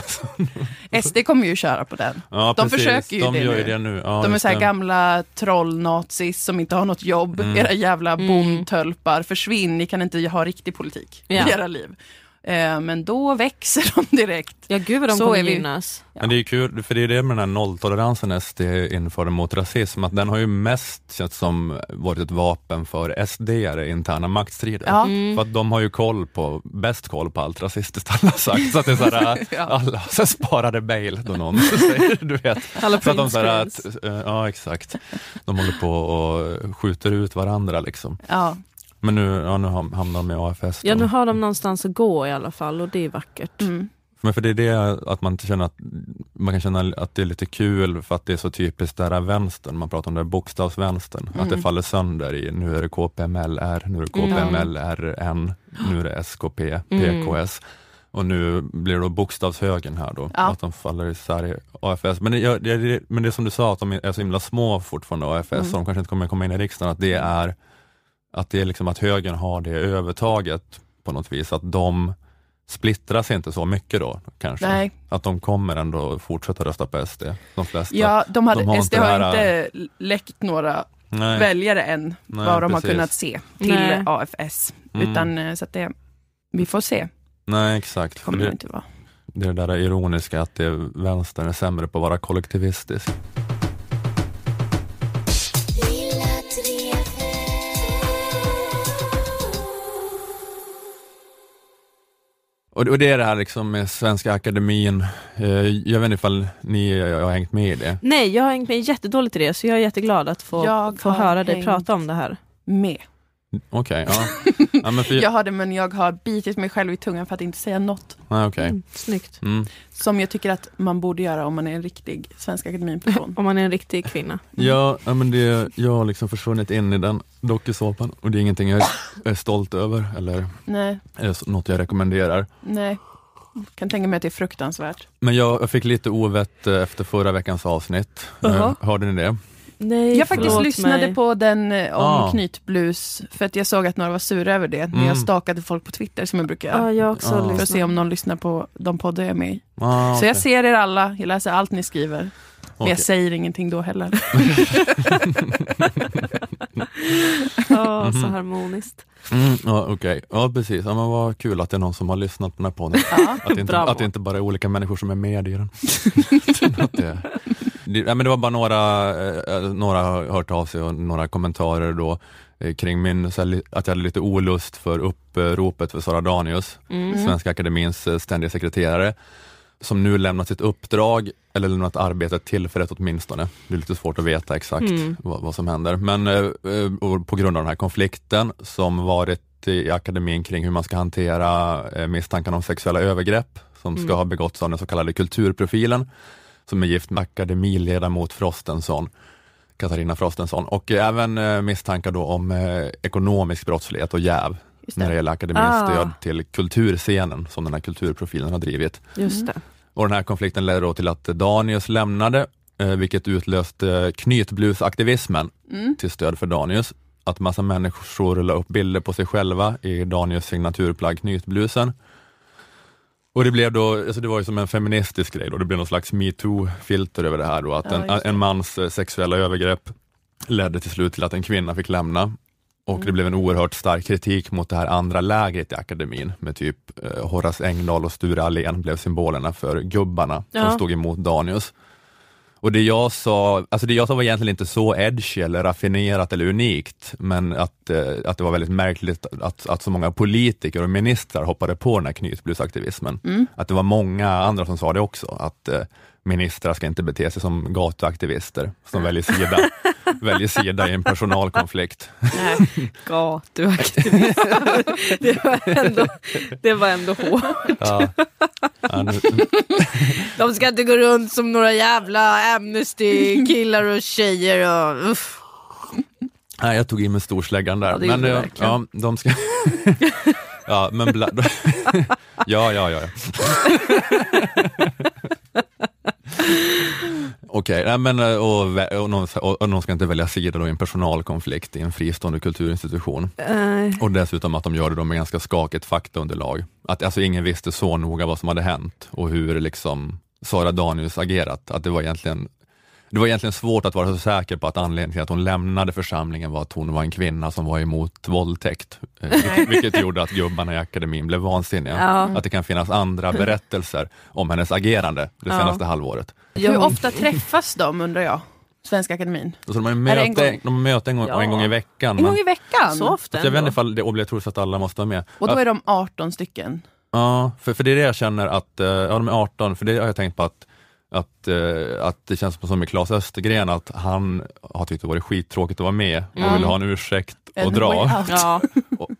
Speaker 1: att de.
Speaker 2: SD kommer ju köra på den.
Speaker 1: Ja,
Speaker 2: de
Speaker 1: precis.
Speaker 2: försöker ju
Speaker 1: de
Speaker 2: det
Speaker 1: gör
Speaker 2: nu.
Speaker 1: ju det nu. Ja,
Speaker 2: de är så här gamla trollnazis som inte har något jobb.
Speaker 1: Mm.
Speaker 2: Era jävla
Speaker 3: Mm.
Speaker 2: bondtölpar, försvinn, ni kan inte ha riktig politik
Speaker 3: Ja.
Speaker 2: i era liv. Eh, men då växer de direkt.
Speaker 3: Ja gud vad de
Speaker 2: Så
Speaker 3: kommer
Speaker 2: vi.
Speaker 3: gynnas.
Speaker 1: Men det är kul, för det är det med den här nolltoleransen SD införde mot rasism, att den har ju mest känts som varit ett vapen för SD interna maktstrider.
Speaker 2: Ja.
Speaker 3: Mm.
Speaker 1: För att de har ju koll på, bäst koll på allt rasistiskt alla sagt. Så att det är så här,
Speaker 2: Ja.
Speaker 1: alla så sparade mail då någon säger, du vet.
Speaker 3: Alla
Speaker 1: Så att de så här,
Speaker 3: print
Speaker 1: att, eh, ja exakt, de håller på och skjuter ut varandra liksom.
Speaker 2: Ja.
Speaker 1: Men nu, ja, nu ham- hamnar de i AFS. Då.
Speaker 3: Ja nu har de någonstans att gå i alla fall och det är vackert.
Speaker 2: Mm.
Speaker 1: Men för det är det att man känner att man kan känna att det är lite kul för att det är så typiskt där är vänstern, man pratar om det här bokstavsvänstern, att det
Speaker 2: Mm.
Speaker 1: faller sönder i nu är det KPMLR, nu är det KPMLRN, nu är det SKP, PKS och nu blir det då bokstavshögen här då,
Speaker 2: Ja.
Speaker 1: att de faller isär i AFS. Men det, gör- det, det, men det är som du sa, att de är så himla små fortfarande AFS,
Speaker 2: Mm.
Speaker 1: och de kanske inte kommer komma in i riksdagen, att det är att det är liksom att högern har det övertaget på något vis, att de splittras inte så mycket då kanske.
Speaker 2: Nej.
Speaker 1: Att de kommer ändå fortsätta rösta på SD, de flesta.
Speaker 2: Ja, de hade,
Speaker 1: De har
Speaker 2: SD
Speaker 1: inte
Speaker 2: har
Speaker 1: det här-
Speaker 2: inte läckt några
Speaker 1: Nej.
Speaker 2: väljare än
Speaker 1: Nej,
Speaker 2: vad de har
Speaker 1: precis.
Speaker 2: kunnat se till
Speaker 3: Nej.
Speaker 2: AFS.
Speaker 1: Mm.
Speaker 2: Utan eh, så att det, vi får se,
Speaker 1: Nej exakt, för
Speaker 2: kommer det
Speaker 1: det,
Speaker 2: inte vara.
Speaker 1: det är det där ironiska att det är, vänstern är sämre på att vara kollektivistisk. Och det- och det är det här liksom med Svenska Akademin, eh, jag vet inte ifall ni har hängt med i det?
Speaker 3: Nej jag har hängt med jättedåligt i det så jag är jätteglad att få,
Speaker 2: Jag
Speaker 3: få höra dig prata om det här.
Speaker 2: Med.
Speaker 1: Okej, ja. ja men för,
Speaker 2: Jag har det men jag har bitit mig själv i tungan för att inte säga något.
Speaker 1: nej, okej.
Speaker 3: Mm, snyggt.
Speaker 1: Mm.
Speaker 2: Som jag tycker att man borde göra om man är en riktig Svenska Akademin-person.
Speaker 3: Om man är en riktig kvinna.
Speaker 1: Ja, ja, men det, jag har liksom försvunnit in i den dokusåpan och det är ingenting jag är stolt över eller
Speaker 2: nej,
Speaker 1: är något jag rekommenderar.
Speaker 2: nej. Kan tänka mig att det är fruktansvärt.
Speaker 1: Men jag, jag fick lite ovett eh, efter förra veckans avsnitt.
Speaker 2: Jaha.
Speaker 1: Eh, Hörde ni det?
Speaker 3: Nej,
Speaker 2: Jag faktiskt lyssnade
Speaker 3: mig.
Speaker 2: på den eh, om
Speaker 1: Ah.
Speaker 2: knytblus för att jag såg att några var sura över det. När
Speaker 1: Mm.
Speaker 2: jag stakade folk på Twitter som jag brukar göra.
Speaker 3: jag har också
Speaker 1: Ja.
Speaker 2: För att se om någon lyssnar på de poddar jag är med i.
Speaker 1: Ah,
Speaker 2: Så jag ser er alla, jag läser allt ni skriver. Men jag säger ingenting då heller.
Speaker 3: Ja, så
Speaker 1: Mhm.
Speaker 3: harmoniskt.
Speaker 1: Mm, ja, Okej, ja precis. Ja, men vad kul att det är någon som har lyssnat på den här podden.
Speaker 2: Ja.
Speaker 1: Att det, inte, att det inte bara är olika människor som är med i den. att det, det, men det var bara några, eh, några har hört av sig och några kommentarer då eh, kring min, att jag hade lite olust för uppropet för Sara Danius,
Speaker 3: Mm.
Speaker 1: Svenska Akademins eh, ständiga sekreterare, som nu lämnat sitt uppdrag, eller lämnat arbetet tillfälligt åtminstone. Det är lite svårt att veta exakt
Speaker 3: Mm.
Speaker 1: vad, vad som händer. Men eh, eh, på grund av den här konflikten som varit i akademin kring hur man ska hantera eh, misstankarna om sexuella övergrepp som ska
Speaker 3: Mm.
Speaker 1: ha begåtts av den så kallade kulturprofilen, som är gift med akademiledamot Frostensson, Katarina Frostensson, och eh, även eh, misstankar då om eh, ekonomisk brottslighet och jäv
Speaker 2: Just
Speaker 1: när det
Speaker 2: det.
Speaker 1: gäller akademins
Speaker 3: Ah.
Speaker 1: stöd till kulturscenen som den här kulturprofilen har drivit.
Speaker 3: Just det.
Speaker 1: Och den här konflikten ledde då till att Danius lämnade, vilket utlöste knytblusaktivismen
Speaker 2: Mm.
Speaker 1: till stöd för Danius. Att massa människor la upp bilder på sig själva i Danius signaturplagg knytblusen. Och det blev då, alltså det var ju som en feministisk grej då, det blev någon slags metoo-filter över det här då, att
Speaker 2: Ja,
Speaker 1: en, en mans eh, sexuella övergrepp ledde till slut till att en kvinna fick lämna. Och
Speaker 2: Mm.
Speaker 1: det blev en oerhört stark kritik mot det här andra lägret i akademin med typ eh, Horace Engdahl och Sture Allén blev symbolerna för gubbarna
Speaker 3: Ja.
Speaker 1: som stod emot Danius. Och det jag sa, alltså det jag sa var egentligen inte så edgy eller raffinerat eller unikt, men att, eh, att det var väldigt märkligt att, att så många politiker och ministrar hoppade på den här knytblusaktivismen.
Speaker 2: Mm.
Speaker 1: Att det var många andra som sa det också, att eh, ministrar ska inte bete sig som gatuaktivister som väljer sida. väljer sida i en personalkonflikt.
Speaker 3: Nej, gatuaktivist. det, var ändå, det var ändå hårt.
Speaker 1: Ja. Ja, nu,
Speaker 3: De ska inte gå runt som några jävla Amnesty-killar och tjejer. Och, uff.
Speaker 1: nej, jag tog in med storsläggan där.
Speaker 3: Ja,
Speaker 1: men
Speaker 3: du
Speaker 1: eh, ja, de ska... ja, men bla... ja, ja, ja. Okej, men eh, och, och, och någon ska inte välja sida då i en personalkonflikt i en fristående kulturinstitution.
Speaker 3: Nej.
Speaker 1: Och dessutom att de gör det då med ganska skakigt faktaunderlag. Att alltså ingen visste så noga vad som hade hänt och hur liksom Sara Danius agerat. Att det var egentligen det var egentligen svårt att vara så säker på att anledningen till att hon lämnade församlingen var att hon var en kvinna som var emot våldtäkt. Eh, Vilket, vilket gjorde att gubbarna i akademin blev vansinniga.
Speaker 2: Ja.
Speaker 1: Att det kan finnas andra berättelser om hennes agerande det
Speaker 2: Ja.
Speaker 1: senaste halvåret.
Speaker 2: Hur ofta träffas de undrar jag? Svenska Akademin?
Speaker 1: Så de har
Speaker 2: det en
Speaker 1: möte,
Speaker 2: gång?
Speaker 1: de har möte en, gång,
Speaker 2: Ja.
Speaker 1: en gång i veckan.
Speaker 2: En gång i veckan?
Speaker 3: Så ofta
Speaker 1: Alltså, jag vet inte ifall det är obligatoriskt att alla måste vara med.
Speaker 2: Och då
Speaker 1: Ja,
Speaker 2: är de 18 stycken?
Speaker 1: Ja, för, för det är det jag känner att, eh, ja de är 18, för det har jag tänkt på att, att, eh, att det känns som med Claes Östergren, att han har tyckt det varit skittråkigt att vara med och
Speaker 2: Mm.
Speaker 1: vill ha en ursäkt och
Speaker 2: En
Speaker 1: dra.
Speaker 2: Ja.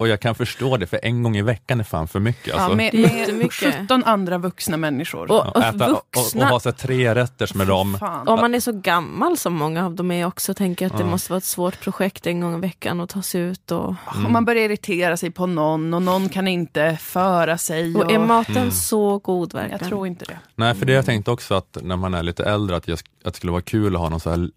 Speaker 1: Och, och jag kan förstå det, för en gång i veckan är fan för mycket. Alltså.
Speaker 2: Ja, med, med 17 andra vuxna människor.
Speaker 1: Ja, äta, och, och, och ha tre rätters med dem.
Speaker 3: Om man är så gammal som många av dem är också, tänker jag att det
Speaker 1: Ja.
Speaker 3: måste vara ett svårt projekt en gång i veckan att ta sig ut. Och,
Speaker 2: Om man börjar irritera sig på någon och någon kan inte föra sig.
Speaker 3: och är maten
Speaker 1: Mm.
Speaker 3: så god verkligen?
Speaker 2: Jag tror inte det.
Speaker 1: Nej, för det jag tänkte också att när man är lite äldre, att, jag, att det skulle vara kul att ha någon så här mm,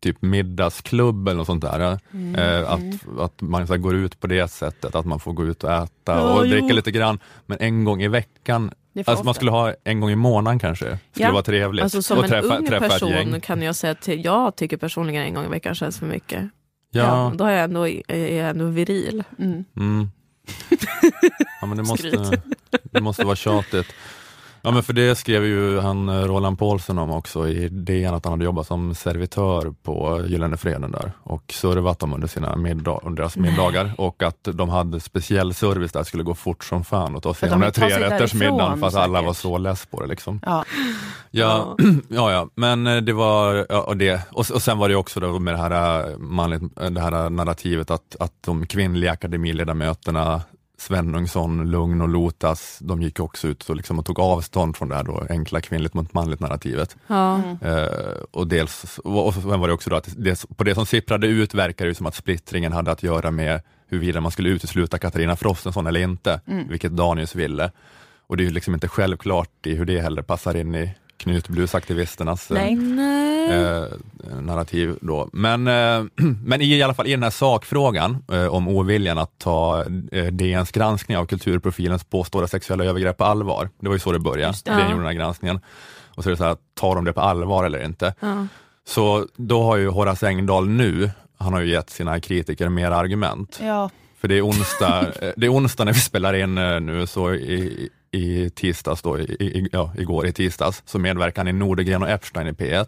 Speaker 1: typ middagsklubb eller något sånt där.
Speaker 2: Mm.
Speaker 1: Eh, att, att man så går ut på det sättet, att man får gå ut och äta
Speaker 3: Ja,
Speaker 1: och
Speaker 3: jo.
Speaker 1: dricka lite grann. Men en gång i veckan, alltså man
Speaker 3: ofta.
Speaker 1: skulle ha en gång i månaden kanske. Skulle
Speaker 3: Ja.
Speaker 1: vara trevligt.
Speaker 3: Alltså som
Speaker 1: och
Speaker 3: en
Speaker 1: träffa,
Speaker 3: ung
Speaker 1: träffa
Speaker 3: person kan jag säga att jag tycker personligen en gång i veckan känns för mycket.
Speaker 1: Ja.
Speaker 3: då är jag ändå, är jag ändå viril.
Speaker 1: Mm. Ja, men det måste, det måste vara tjatigt. Ja, men för det skrev ju han eh, Roland Paulsen om också i DN, att han hade jobbat som servitör på Gyllene Freden där och servat dem under, sina middag, under deras middagar och att de hade speciell service där, skulle gå fort som fan att ta sig
Speaker 2: de
Speaker 1: den här trerättersmiddagen att alla var så less på det. Liksom.
Speaker 2: Ja.
Speaker 1: Ja, ja, ja, men eh, det var ja, och det. Och, och sen var det också då med det här, eh, manligt, det här narrativet att, att de kvinnliga akademiledamöterna Svenungsson, Lugn och Lotas, de gick också ut och, liksom och tog avstånd från det här då, enkla kvinnligt mot manligt narrativet.
Speaker 3: Ja.
Speaker 1: Eh, och dels, och sen var det också då att det, på det som sipprade ut verkar det som att splittringen hade att göra med huruvida man skulle utesluta Katarina Frostenson eller inte,
Speaker 2: Mm.
Speaker 1: vilket Danius ville. Och det är ju liksom inte självklart i hur det heller passar in i knutblusaktivisternas eh,
Speaker 3: Nej.
Speaker 1: Eh, narrativ. Då. Men, eh, men i alla fall i den här sakfrågan eh, om oviljan att ta eh, DNs granskning av kulturprofilens påstådda sexuella övergrepp på allvar. Det var ju så det började,
Speaker 3: Just det.
Speaker 1: DN
Speaker 3: Ja.
Speaker 1: gjorde den här granskningen. Och så är det så här, tar de det på allvar eller inte?
Speaker 3: Ja.
Speaker 1: Så då har ju Horace Engdahl nu, han har ju gett sina kritiker mer argument.
Speaker 2: Ja.
Speaker 1: För det är onsdag, eh, det är onsdag när vi spelar in eh, nu, så i, i tisdags då, i, i, ja, igår i tisdags, så medverkar han i Nordegren och Epstein i P1.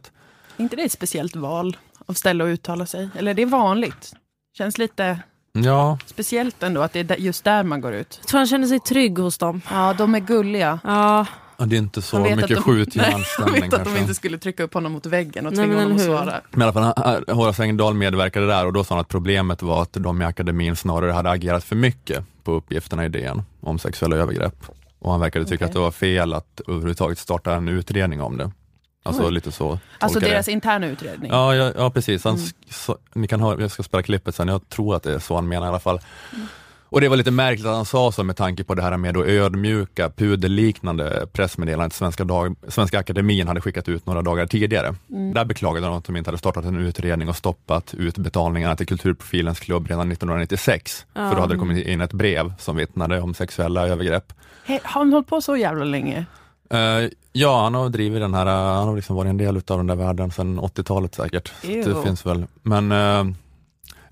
Speaker 2: Är inte det ett speciellt val av ställe att uttala sig? Eller är det vanligt? Känns lite
Speaker 1: Ja,
Speaker 2: speciellt ändå att det är just där man går ut.
Speaker 3: Jag tror han känner sig trygg hos dem.
Speaker 2: Ja, de är gulliga.
Speaker 3: Ja.
Speaker 1: Ja, det är inte så mycket
Speaker 2: de- Nej,
Speaker 1: skjutjärnsstämning
Speaker 2: Han vet att de
Speaker 1: kanske.
Speaker 2: inte skulle trycka upp honom mot väggen och
Speaker 3: Nej,
Speaker 2: tvinga
Speaker 3: men
Speaker 2: honom att svara.
Speaker 1: Men i alla fall, han- Horace Engdahl medverkade där och då sa han att problemet var att de i akademin snarare hade agerat för mycket på uppgifterna i DN om sexuella övergrepp. Och han verkade tycka
Speaker 2: Okej.
Speaker 1: att det var fel att överhuvudtaget starta en utredning om det. Alltså
Speaker 2: Oj.
Speaker 1: lite så.
Speaker 2: Alltså deras
Speaker 1: det.
Speaker 2: interna utredning.
Speaker 1: Ja, ja, ja precis. Han,
Speaker 2: Mm.
Speaker 1: så, ni kan höra, jag ska spela klippet sen, jag tror att det är så han menar i alla fall. Och det var lite märkligt att han sa så med tanke på det här med då ödmjuka, puderliknande pressmeddelandet Svenska, dag, Svenska Akademin hade skickat ut några dagar tidigare.
Speaker 2: Mm.
Speaker 1: Där beklagade de att de inte hade startat en utredning och stoppat utbetalningarna till Kulturprofilens klubb redan 1996.
Speaker 2: Ja.
Speaker 1: För då hade det kommit in ett brev som vittnade om sexuella övergrepp.
Speaker 2: He- Har han hållit på så jävla länge?
Speaker 1: Eh, ja, han har drivit den här, eh, han har liksom varit en del av den där världen sedan 80-talet säkert. Det finns väl, men eh,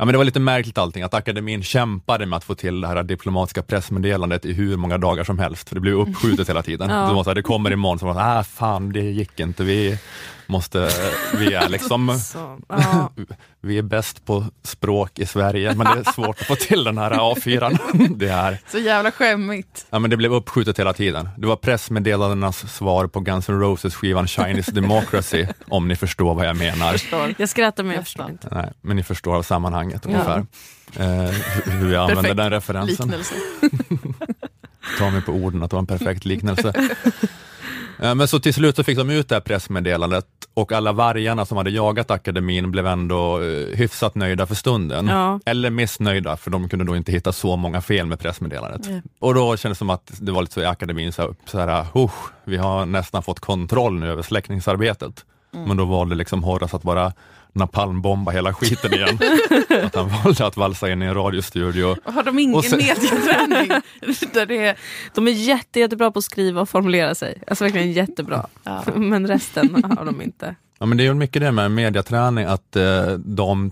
Speaker 1: Ja, men det var lite märkligt allting, att akademin kämpade med att få till det här diplomatiska pressmeddelandet i hur många dagar som helst, för det blev uppskjutet hela tiden.
Speaker 3: Ja.
Speaker 1: Det var så här, det kommer imorgon, så var det ah, fan det gick inte, vi, måste, vi är liksom,
Speaker 3: Så, ja.
Speaker 1: vi är bäst på språk i Sverige, men det är svårt att få till den här A4. Det är,
Speaker 2: Så jävla skämmigt.
Speaker 1: ja, men det blev uppskjutet hela tiden. Det var pressmeddelandenas svar på Guns N' Roses skivan Chinese Democracy, om ni förstår vad jag menar.
Speaker 3: Jag skrattar men jag förstår inte.
Speaker 1: Nej, men ni förstår av sammanhanget
Speaker 3: Ja.
Speaker 1: ungefär. Eh, hur- jag använder den referensen.
Speaker 2: liknelse.
Speaker 1: Ta mig på orden att det var en perfekt liknelse. Eh, Men så till slut så fick de ut det här pressmeddelandet och alla vargarna som hade jagat akademin blev ändå eh, hyfsat nöjda för stunden.
Speaker 3: Ja.
Speaker 1: Eller missnöjda, för de kunde då inte hitta så många fel med pressmeddelandet.
Speaker 3: Nej.
Speaker 1: Och då kändes det som att det var lite så i akademin, så här, så här "Husch, vi har nästan fått kontroll nu över släckningsarbetet.
Speaker 2: Mm.
Speaker 1: Men då valde liksom Horace att bara napalmbomba hela skiten igen. att han valde att valsa in i en radiostudio.
Speaker 2: Och har de ingen
Speaker 1: sen-
Speaker 2: medieträning? där det är...
Speaker 3: De är jätte, jättebra på att skriva och formulera sig. Alltså verkligen jättebra. Men resten har de inte.
Speaker 1: Ja, men det är ju mycket det med mediaträning, att eh, de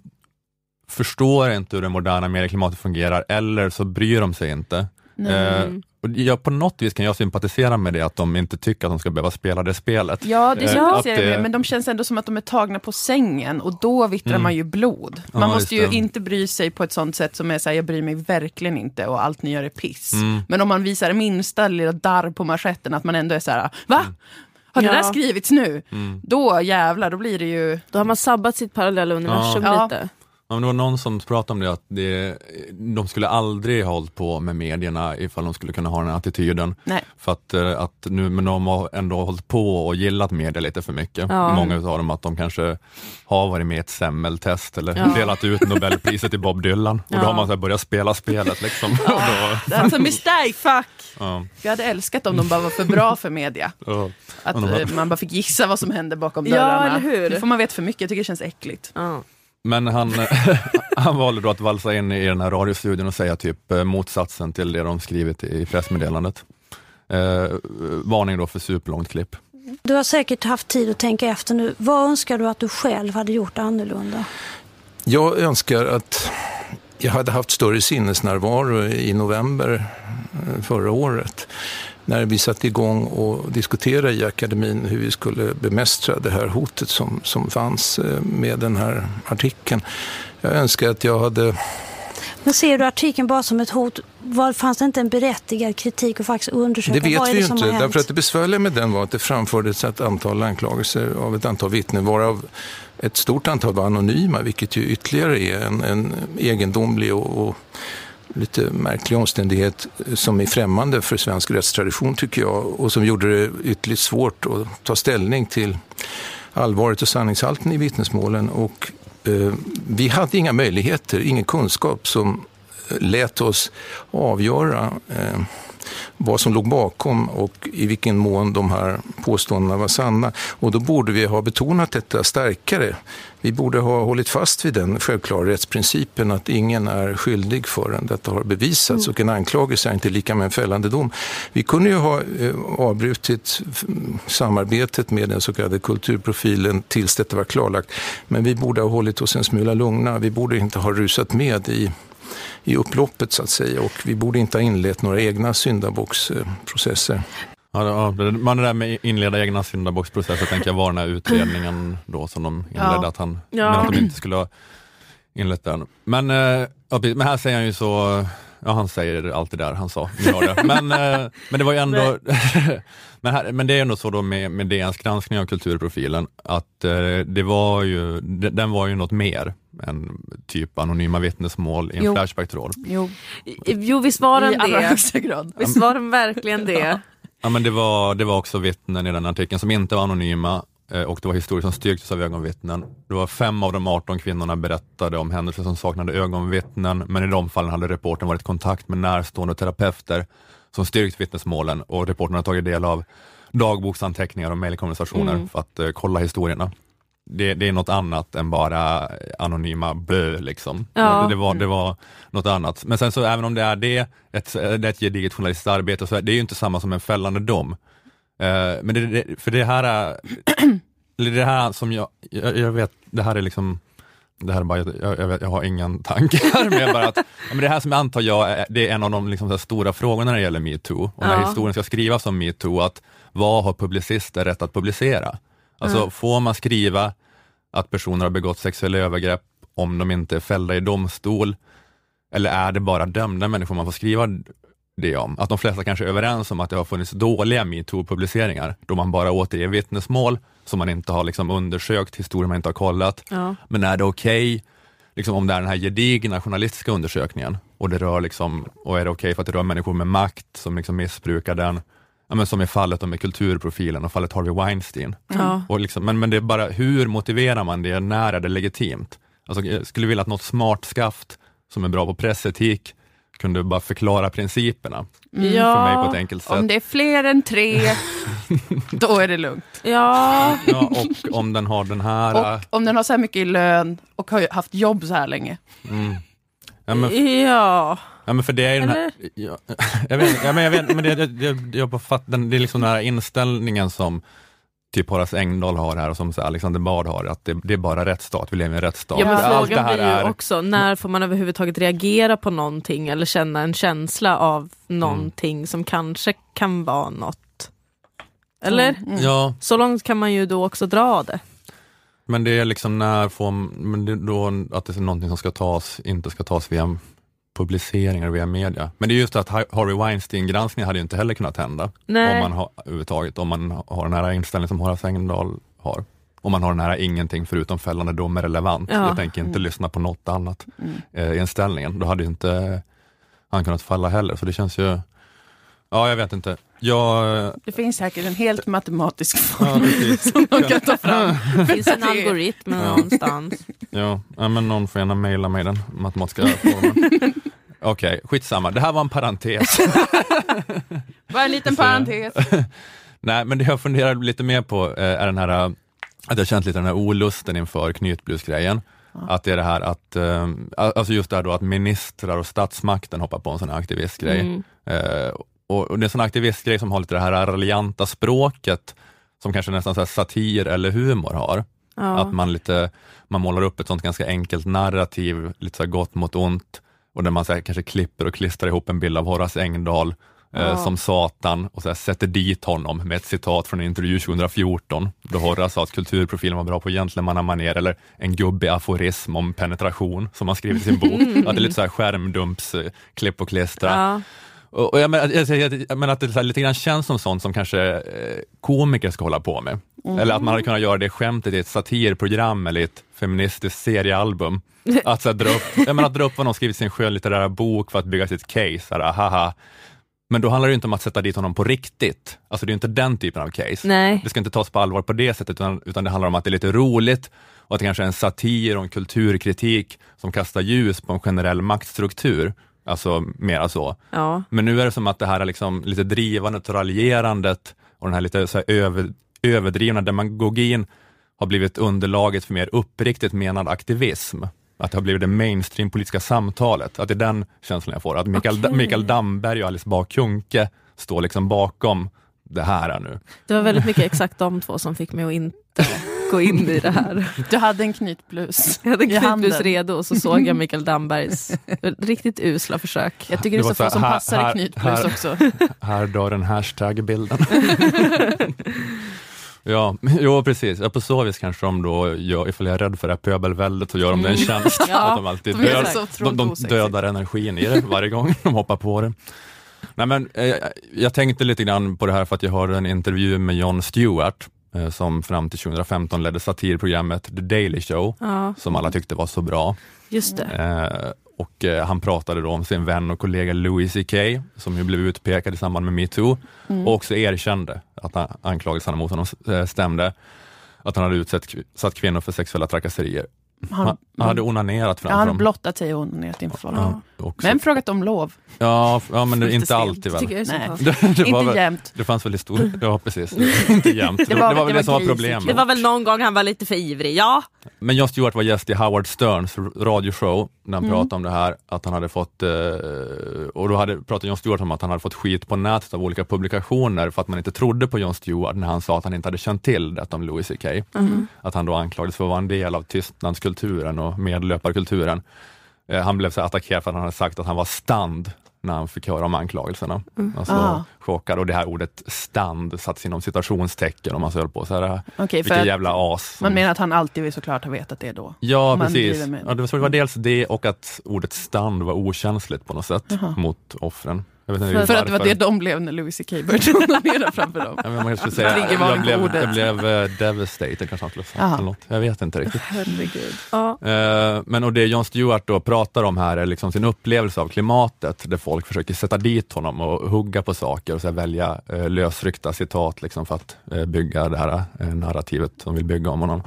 Speaker 1: förstår inte hur det moderna medieklimatet fungerar, eller så bryr de sig inte.
Speaker 2: Nej.
Speaker 1: Eh, och jag, på något vis kan jag sympatisera med det, att de inte tycker att de ska behöva spela det spelet.
Speaker 2: Ja, det
Speaker 1: Eh,
Speaker 2: sympatiserar
Speaker 1: att
Speaker 2: jag
Speaker 1: det-
Speaker 2: med, men de känns ändå som att de är tagna på sängen och då vittrar
Speaker 1: Mm.
Speaker 2: man ju blod.
Speaker 1: Ja,
Speaker 2: Man
Speaker 1: just
Speaker 2: måste ju inte bry sig på ett sånt sätt som är såhär, jag bryr mig verkligen inte och allt ni gör är piss.
Speaker 1: Mm.
Speaker 2: Men om man visar minsta lilla darr på manschetten, att man ändå är så här: va? Har det
Speaker 3: Ja.
Speaker 2: där skrivits nu?
Speaker 1: Mm.
Speaker 2: Då jävlar, då blir det ju...
Speaker 3: Då har man sabbat sitt parallella universum
Speaker 2: Ja.
Speaker 3: lite.
Speaker 1: Ja, men det var någon som pratade om det, att det, de skulle aldrig ha hållit på med medierna ifall de skulle kunna ha den här attityden.
Speaker 2: Nej.
Speaker 1: För att, eh, att nu, men de har ändå hållit på och gillat media lite för mycket.
Speaker 3: Ja.
Speaker 1: Många av dem att de kanske har varit med i ett semmeltest eller
Speaker 2: Ja.
Speaker 1: delat ut Nobelpriset till Bob Dylan. Och
Speaker 2: Ja.
Speaker 1: då har man så här börjat spela spelet. Liksom. Och då,
Speaker 2: That's a mistake! Fuck!
Speaker 1: ja.
Speaker 2: Jag hade älskat om de bara var för bra för media.
Speaker 1: Ja.
Speaker 2: Att
Speaker 1: bara-
Speaker 2: eh, man bara fick gissa vad som hände bakom
Speaker 3: Ja,
Speaker 2: dörrarna.
Speaker 3: eller hur?
Speaker 2: Nu får man veta för mycket, jag tycker det känns äckligt.
Speaker 1: Men han, han valde då att valsa in i den här radiostudion och säga typ eh, motsatsen till det de skrivit i pressmeddelandet. Eh, varning då för superlångt klipp.
Speaker 17: Du har säkert haft tid att tänka efter nu. Vad önskar du att du själv hade gjort annorlunda?
Speaker 8: Jag önskar att jag hade haft större sinnesnärvaro i november eh, förra året när vi satte igång och diskuterade i akademin hur vi skulle bemästra det här hotet som, som fanns eh, med den här artikeln. Jag önskar att jag hade
Speaker 17: Men ser du artikeln bara som ett hot? Var, fanns det inte en berättigad kritik och faktiskt undersöka
Speaker 8: Det vet
Speaker 17: vad är
Speaker 8: vi
Speaker 17: det som
Speaker 8: inte,
Speaker 17: har hänt?
Speaker 8: därför att det besvärliga med den var att det framfördes ett antal anklagelser av ett antal vittnen, varav ett stort antal var anonyma, vilket ju ytterligare är en, en egendomlig och, och lite märklig omständighet som är främmande för svensk rättstradition tycker jag och som gjorde det ytterligt svårt att ta ställning till allvaret och sanningshalten i vittnesmålen. Och, eh, vi hade inga möjligheter, ingen kunskap som eh, lät oss avgöra eh, vad som låg bakom och i vilken mån de här påståendena var sanna. Och då borde vi ha betonat detta starkare. Vi borde ha hållit fast vid den självklara rättsprincipen att ingen är skyldig förrän detta har bevisats
Speaker 18: Mm.
Speaker 8: och en anklagelse är inte lika med en fällande dom. Vi kunde ju ha eh, avbrutit samarbetet med den så kallade kulturprofilen tills detta var klarlagt. Men vi borde ha hållit oss en smula lugna. Vi borde inte ha rusat med i i upploppet så att säga och vi borde inte ha inlett några egna syndabocksprocesser.
Speaker 1: Ja, man det där med inleda egna syndabocksprocesser tänker jag var den här utredningen då som de inledde,
Speaker 2: Ja.
Speaker 1: att han
Speaker 2: Ja.
Speaker 1: men att de inte skulle ha inlett den. Men, eh, men här säger han ju så, ja han säger allt det där han sa. Men, eh, men det var ju ändå, men, här, men det är ändå så då med, med DNs granskning av kulturprofilen, att eh, det var ju, de- den var ju något mer än typ anonyma vittnesmål i en
Speaker 3: Jo.
Speaker 1: Flashback-tråd.
Speaker 2: Jo.
Speaker 3: Jo, visst var den
Speaker 2: I
Speaker 3: det.
Speaker 2: högsta grad.
Speaker 3: Visst var den verkligen det.
Speaker 1: Ja, men det, var, det var också vittnen i den artikeln som inte var anonyma eh, och det var historier som styrktes av ögonvittnen. Det var fem av de 18 kvinnorna berättade om händelser som saknade ögonvittnen, men i de fallen hade reportern varit i kontakt med närstående terapeuter som styrkt vittnesmålen och reportern har tagit del av dagboksanteckningar och mejlkonversationer
Speaker 2: Mm.
Speaker 1: för att eh, kolla historierna. Det, det är något annat än bara anonyma blö liksom.
Speaker 3: Ja.
Speaker 1: Det, det, var, det var något annat. Men sen så även om det är det, ett, det är ett gediget journalistiskt arbete, så är det är ju inte samma som en fällande dom. Eh, men det, det, för det här är, det här som jag, jag, jag vet, det här är liksom det här är bara, jag, jag, vet, jag har ingen tanke här, men, bara att, men det här som jag antar jag, det är en av de liksom, stora frågorna när det gäller metoo, och när
Speaker 3: Ja.
Speaker 1: historien ska skrivas om metoo, att vad har publicister rätt att publicera? Alltså
Speaker 3: Mm.
Speaker 1: får man skriva att personer har begått sexuella övergrepp om de inte är fällda i domstol? Eller är det bara dömda människor man får skriva det om? Att de flesta kanske är överens om att det har funnits dåliga metoo-publiceringar, då man bara återger vittnesmål som man inte har liksom undersökt, historier man inte har kollat.
Speaker 3: Ja.
Speaker 1: Men är det okej, liksom om det är den här gedigna journalistiska undersökningen, och det rör liksom, och är det okej för att det rör människor med makt som liksom missbrukar den, ja, men som i fallet med kulturprofilen och fallet Harvey Weinstein.
Speaker 3: Ja.
Speaker 1: Och liksom, men, men det är bara, hur motiverar man det? När är det legitimt? Alltså, jag skulle vilja att något smart skaft som är bra på pressetik kunde bara förklara principerna
Speaker 2: Mm.
Speaker 1: för mig på ett enkelt sätt.
Speaker 2: Om det är fler än tre, då är det lugnt.
Speaker 3: Ja.
Speaker 1: Ja, och om den har den här...
Speaker 2: Och om den har så här mycket i lön och har haft jobb så här länge.
Speaker 1: mm. Ja, men,
Speaker 3: Ja.
Speaker 1: ja, men för det är ju den här... Ja, jag vet, ja, men jag vet, men det, det, det, jag fatt, den, det är liksom den här inställningen som typ Horace Engdahl har här och som Alexander Bard har, att det, det är bara rättsstat, vi lever i en rättsstat.
Speaker 3: Ja, men
Speaker 1: Allt det
Speaker 3: frågan
Speaker 1: här
Speaker 3: blir ju
Speaker 1: är...
Speaker 3: också, när får man överhuvudtaget reagera på någonting eller känna en känsla av någonting som kanske kan vara något? Eller?
Speaker 1: Mm. Ja.
Speaker 3: Så långt kan man ju då också dra det.
Speaker 1: Men det är liksom när får men det då att det är någonting som ska tas, inte ska tas via publiceringar via media. Men det är just att Har- Harvey Weinstein-granskningen hade ju inte heller kunnat hända
Speaker 3: Nej.
Speaker 1: om man har, överhuvudtaget, om man har den här inställningen som Horace Engdahl har. Om man har den här ingenting förutom fällande dom är relevant.
Speaker 3: Ja.
Speaker 1: Jag tänker inte
Speaker 3: Mm.
Speaker 1: lyssna på något annat
Speaker 2: Mm.
Speaker 1: eh, inställningen. Då hade ju inte han kunnat falla heller. Så det känns ju, ja jag vet inte. Jag,
Speaker 2: Det finns säkert en helt matematisk
Speaker 1: Ja,
Speaker 2: formel
Speaker 1: precis.
Speaker 2: som man kan ta fram.
Speaker 3: Det finns en algoritm
Speaker 1: Ja.
Speaker 3: någonstans.
Speaker 1: Ja, ja, men någon får gärna mejla mig den matematiska formeln. Okej, skitsamma. Det här var en parentes.
Speaker 2: Bara en liten parentes.
Speaker 1: Nej, men det jag funderar lite mer på eh, är den här, eh, att jag känt lite den här olusten inför knytblusgrejen. Att det är det här att, eh, alltså just det här då att ministrar och statsmakten hoppar på en sån här aktivistgrej.
Speaker 3: Mm.
Speaker 1: Och, och det är en sån aktivistgrej som har lite det här raljanta språket som kanske nästan så satir eller humor har.
Speaker 3: Ja.
Speaker 1: Att man lite, man målar upp ett sånt ganska enkelt narrativ, lite så gott mot ont och där man så kanske klipper och klistrar ihop en bild av Horace Engdahl eh,
Speaker 3: Ja.
Speaker 1: som Satan och så sätter dit honom med ett citat från en intervju 2014 då Horace sa att kulturprofilen var bra på gentlemannamanér eller en gubbig aforism om penetration som han skrivit i sin bok. Att det är lite så här skärmdumps, eh, och klistra.
Speaker 3: Ja.
Speaker 1: Och, och jag, menar, jag, jag, jag menar att det här, lite grann känns som sånt som kanske eh, komiker ska hålla på med.
Speaker 3: Mm.
Speaker 1: Eller att man hade kunnat göra det skämtet i ett satirprogram eller i ett feministiskt seriealbum. Att, så här, dra, upp, jag menar, att dra upp vad någon skrivit i sin skönlitterära bok för att bygga sitt case. Så här, ahaha. Men då handlar det inte om att sätta dit honom på riktigt. Alltså det är inte den typen av case.
Speaker 3: Nej.
Speaker 1: Det ska inte tas på allvar på det sättet, utan, utan det handlar om att det är lite roligt och att det kanske är en satir och en kulturkritik som kastar ljus på en generell maktstruktur. Alltså mera så.
Speaker 3: Ja.
Speaker 1: Men nu är det som att det här är liksom lite drivandet och raljerandet och den här lite så här över, överdrivna demagogin har blivit underlaget för mer uppriktigt menad aktivism. Att det har blivit det mainstream-politiska samtalet. Att det är den känslan jag får. Att Mikael,
Speaker 3: Okej.
Speaker 1: Mikael Damberg och Alice Bah Kuhnke står liksom bakom det här nu.
Speaker 3: Det var väldigt mycket exakt de två som fick mig att inte gå in i det här.
Speaker 2: Du hade en knytblus
Speaker 3: Jag hade
Speaker 2: i
Speaker 3: en knytblus
Speaker 2: handen.
Speaker 3: redo och så såg jag Mikael Dambergs riktigt usla försök.
Speaker 2: Jag tycker det är så få som
Speaker 1: här-
Speaker 2: passar
Speaker 1: här-
Speaker 2: i knytblus
Speaker 1: här-
Speaker 2: också.
Speaker 1: Här dör en hashtag-bilden. ja, jo precis. Ja, på så vis kanske de då, gör, ifall jag är rädd för det här pöbelväldet, så gör de det en
Speaker 2: Mm.
Speaker 1: tjänst.
Speaker 2: Ja,
Speaker 1: att de alltid
Speaker 2: de
Speaker 1: död, de, de dödar energin i det varje gång de hoppar på det. Nej, men, eh, jag tänkte lite grann på det här för att jag hörde en intervju med Jon Stewart som fram till 2015 ledde satirprogrammet The Daily Show,
Speaker 3: Ja.
Speaker 1: som alla tyckte var så bra.
Speaker 3: Just det.
Speaker 1: Eh, och eh, han pratade då om sin vän och kollega Louis CK som ju blev utpekad i samband med metoo
Speaker 3: Mm.
Speaker 1: och också erkände att han, anklagelserna mot honom eh, stämde. Att han hade utsatt satt kvinnor för sexuella trakasserier.
Speaker 2: Han-
Speaker 1: Han, han hade onanerat
Speaker 2: Ja,
Speaker 1: framför
Speaker 2: han har
Speaker 1: dem.
Speaker 2: blottat sig och onanerat inför folk.
Speaker 1: Ja.
Speaker 2: Men frågat om lov.
Speaker 1: Ja, ja men det, inte alltid väl? Nej. det, det var
Speaker 2: Inte jämt.
Speaker 1: Det fanns väl i stor... Ja, precis. inte jämt. Det, var, det var väl det, som var problemet.
Speaker 3: Det var väl någon gång han var lite för ivrig, ja.
Speaker 1: Men Jon Stewart var gäst i Howard Sterns radioshow när han
Speaker 3: Mm.
Speaker 1: pratade om det här, att han hade fått, eh, och då hade, pratade Jon Stewart om att han hade fått skit på nätet av olika publikationer för att man inte trodde på Jon Stewart när han sa att han inte hade känt till detta om Louis CK.
Speaker 3: Mhm.
Speaker 1: Att han då anklagades för att vara en del av tystnadskulturen och medlöparkulturen. Eh, han blev så attackerad för att han hade sagt att han var stand när han fick höra om anklagelserna.
Speaker 2: Mm.
Speaker 1: Alltså
Speaker 2: Ah.
Speaker 1: chockad och det här ordet stand sattes inom citationstecken och man så höll på så här,
Speaker 2: för
Speaker 1: vilken
Speaker 2: att-
Speaker 1: jävla as.
Speaker 2: Man menar att han alltid såklart har vetat det då?
Speaker 1: Ja,
Speaker 2: man
Speaker 1: precis.
Speaker 2: med-
Speaker 1: Ja, det var- var dels det och att ordet stand var okänsligt på något sätt
Speaker 2: Jaha.
Speaker 1: mot offren. Jag
Speaker 2: För, för att det var det de blev när Louis CK började onanera framför dem.
Speaker 1: Ja, men man skulle säga, jag
Speaker 2: på
Speaker 1: blev, jag blev eh, devastated kanske han skulle sagt. Något. Jag vet inte riktigt.
Speaker 2: Herregud.
Speaker 3: Ja.
Speaker 1: Eh, Men och det Jon Stewart då pratar om här är liksom sin upplevelse av klimatet, där folk försöker sätta dit honom och hugga på saker och så här välja eh, lösryckta citat liksom för att bygga det här narrativet som vill bygga om honom.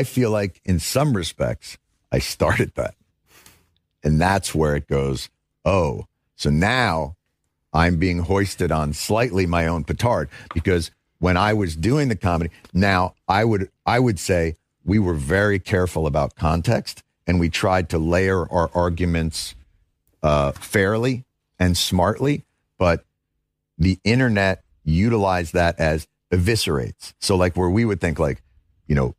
Speaker 18: I feel like in some respects, I started that. And that's where it goes, oh, so now I'm being hoisted on slightly my own petard because when I was doing the comedy, now I would I would say we were very careful about context and we tried to layer our arguments uh, fairly and smartly, but the internet utilized that as eviscerates. So like where we would think like, you know,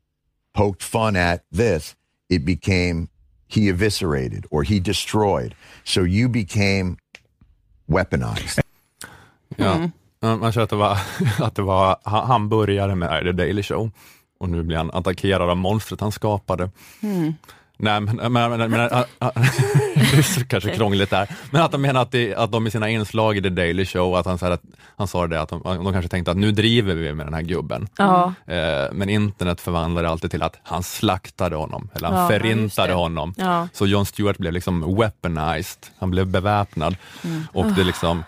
Speaker 18: poked fun at this, it became he eviscerated or he destroyed. So you became weaponized.
Speaker 1: Ja. Ja, Man känner att det var, att det var, han han började med The Daily Show och nu blir han attackerad av monstret han skapade.
Speaker 2: Mm.
Speaker 1: Nej, men, men, men, men äh, äh, det är så kanske krångligt där, men att de menar att, det, att de i sina inslag i The Daily Show, att han, så här, att, han sa det att de, de kanske tänkte att nu driver vi med den här gubben.
Speaker 3: Ja.
Speaker 1: Eh, men internet förvandlade alltid till att han slaktade honom, eller han
Speaker 3: Ja,
Speaker 1: förintade honom.
Speaker 3: Ja.
Speaker 1: Så Jon Stewart blev liksom weaponized, han blev beväpnad.
Speaker 3: Mm.
Speaker 1: Och det liksom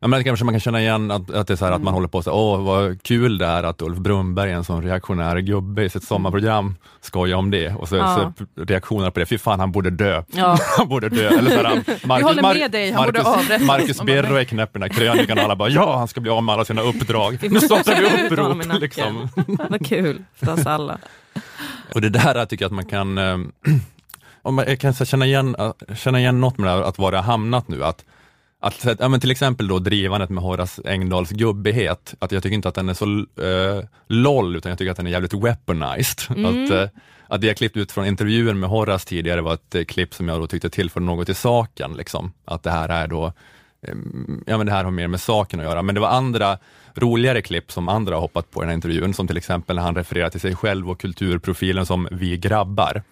Speaker 1: Ja, men kanske man kan känna igen att, att det är så här att man håller på så här, åh vad kul det är att Ulf Brunberg är en sån reaktionär gubbe i sitt sommarprogram, skoja om det. Och så,
Speaker 2: Ja.
Speaker 1: så reaktioner på det, fy fan han borde dö.
Speaker 2: Ja.
Speaker 1: han borde dö. Eller så här, Marcus,
Speaker 2: Vi håller med dig, han borde
Speaker 1: Marcus,
Speaker 2: avrättas.
Speaker 1: Marcus Birro är knäpp i den här krönikan och alla bara, ja han ska bli av med alla sina uppdrag. Nu startar vi upprop. Liksom.
Speaker 3: Vad kul för oss alla.
Speaker 1: Och det där tycker jag att man kan, eh, om man jag kan känna, igen, eh, känna igen något med det här, att var det har hamnat nu. Att, att, ja, men till exempel då drivandet med Horace Engdahls gubbighet, att jag tycker inte att den är så eh, LOL, utan jag tycker att den är jävligt weaponized.
Speaker 19: Mm.
Speaker 1: Att, eh, att det jag klippt ut från intervjun med Horace tidigare var ett eh, klipp som jag då tyckte tillförde något i saken. Liksom. Att det här är då eh, ja men det här har mer med saken att göra, men det var andra roligare klipp som andra har hoppat på i den här intervjun, som till exempel när han refererar till sig själv och kulturprofilen som vi grabbar.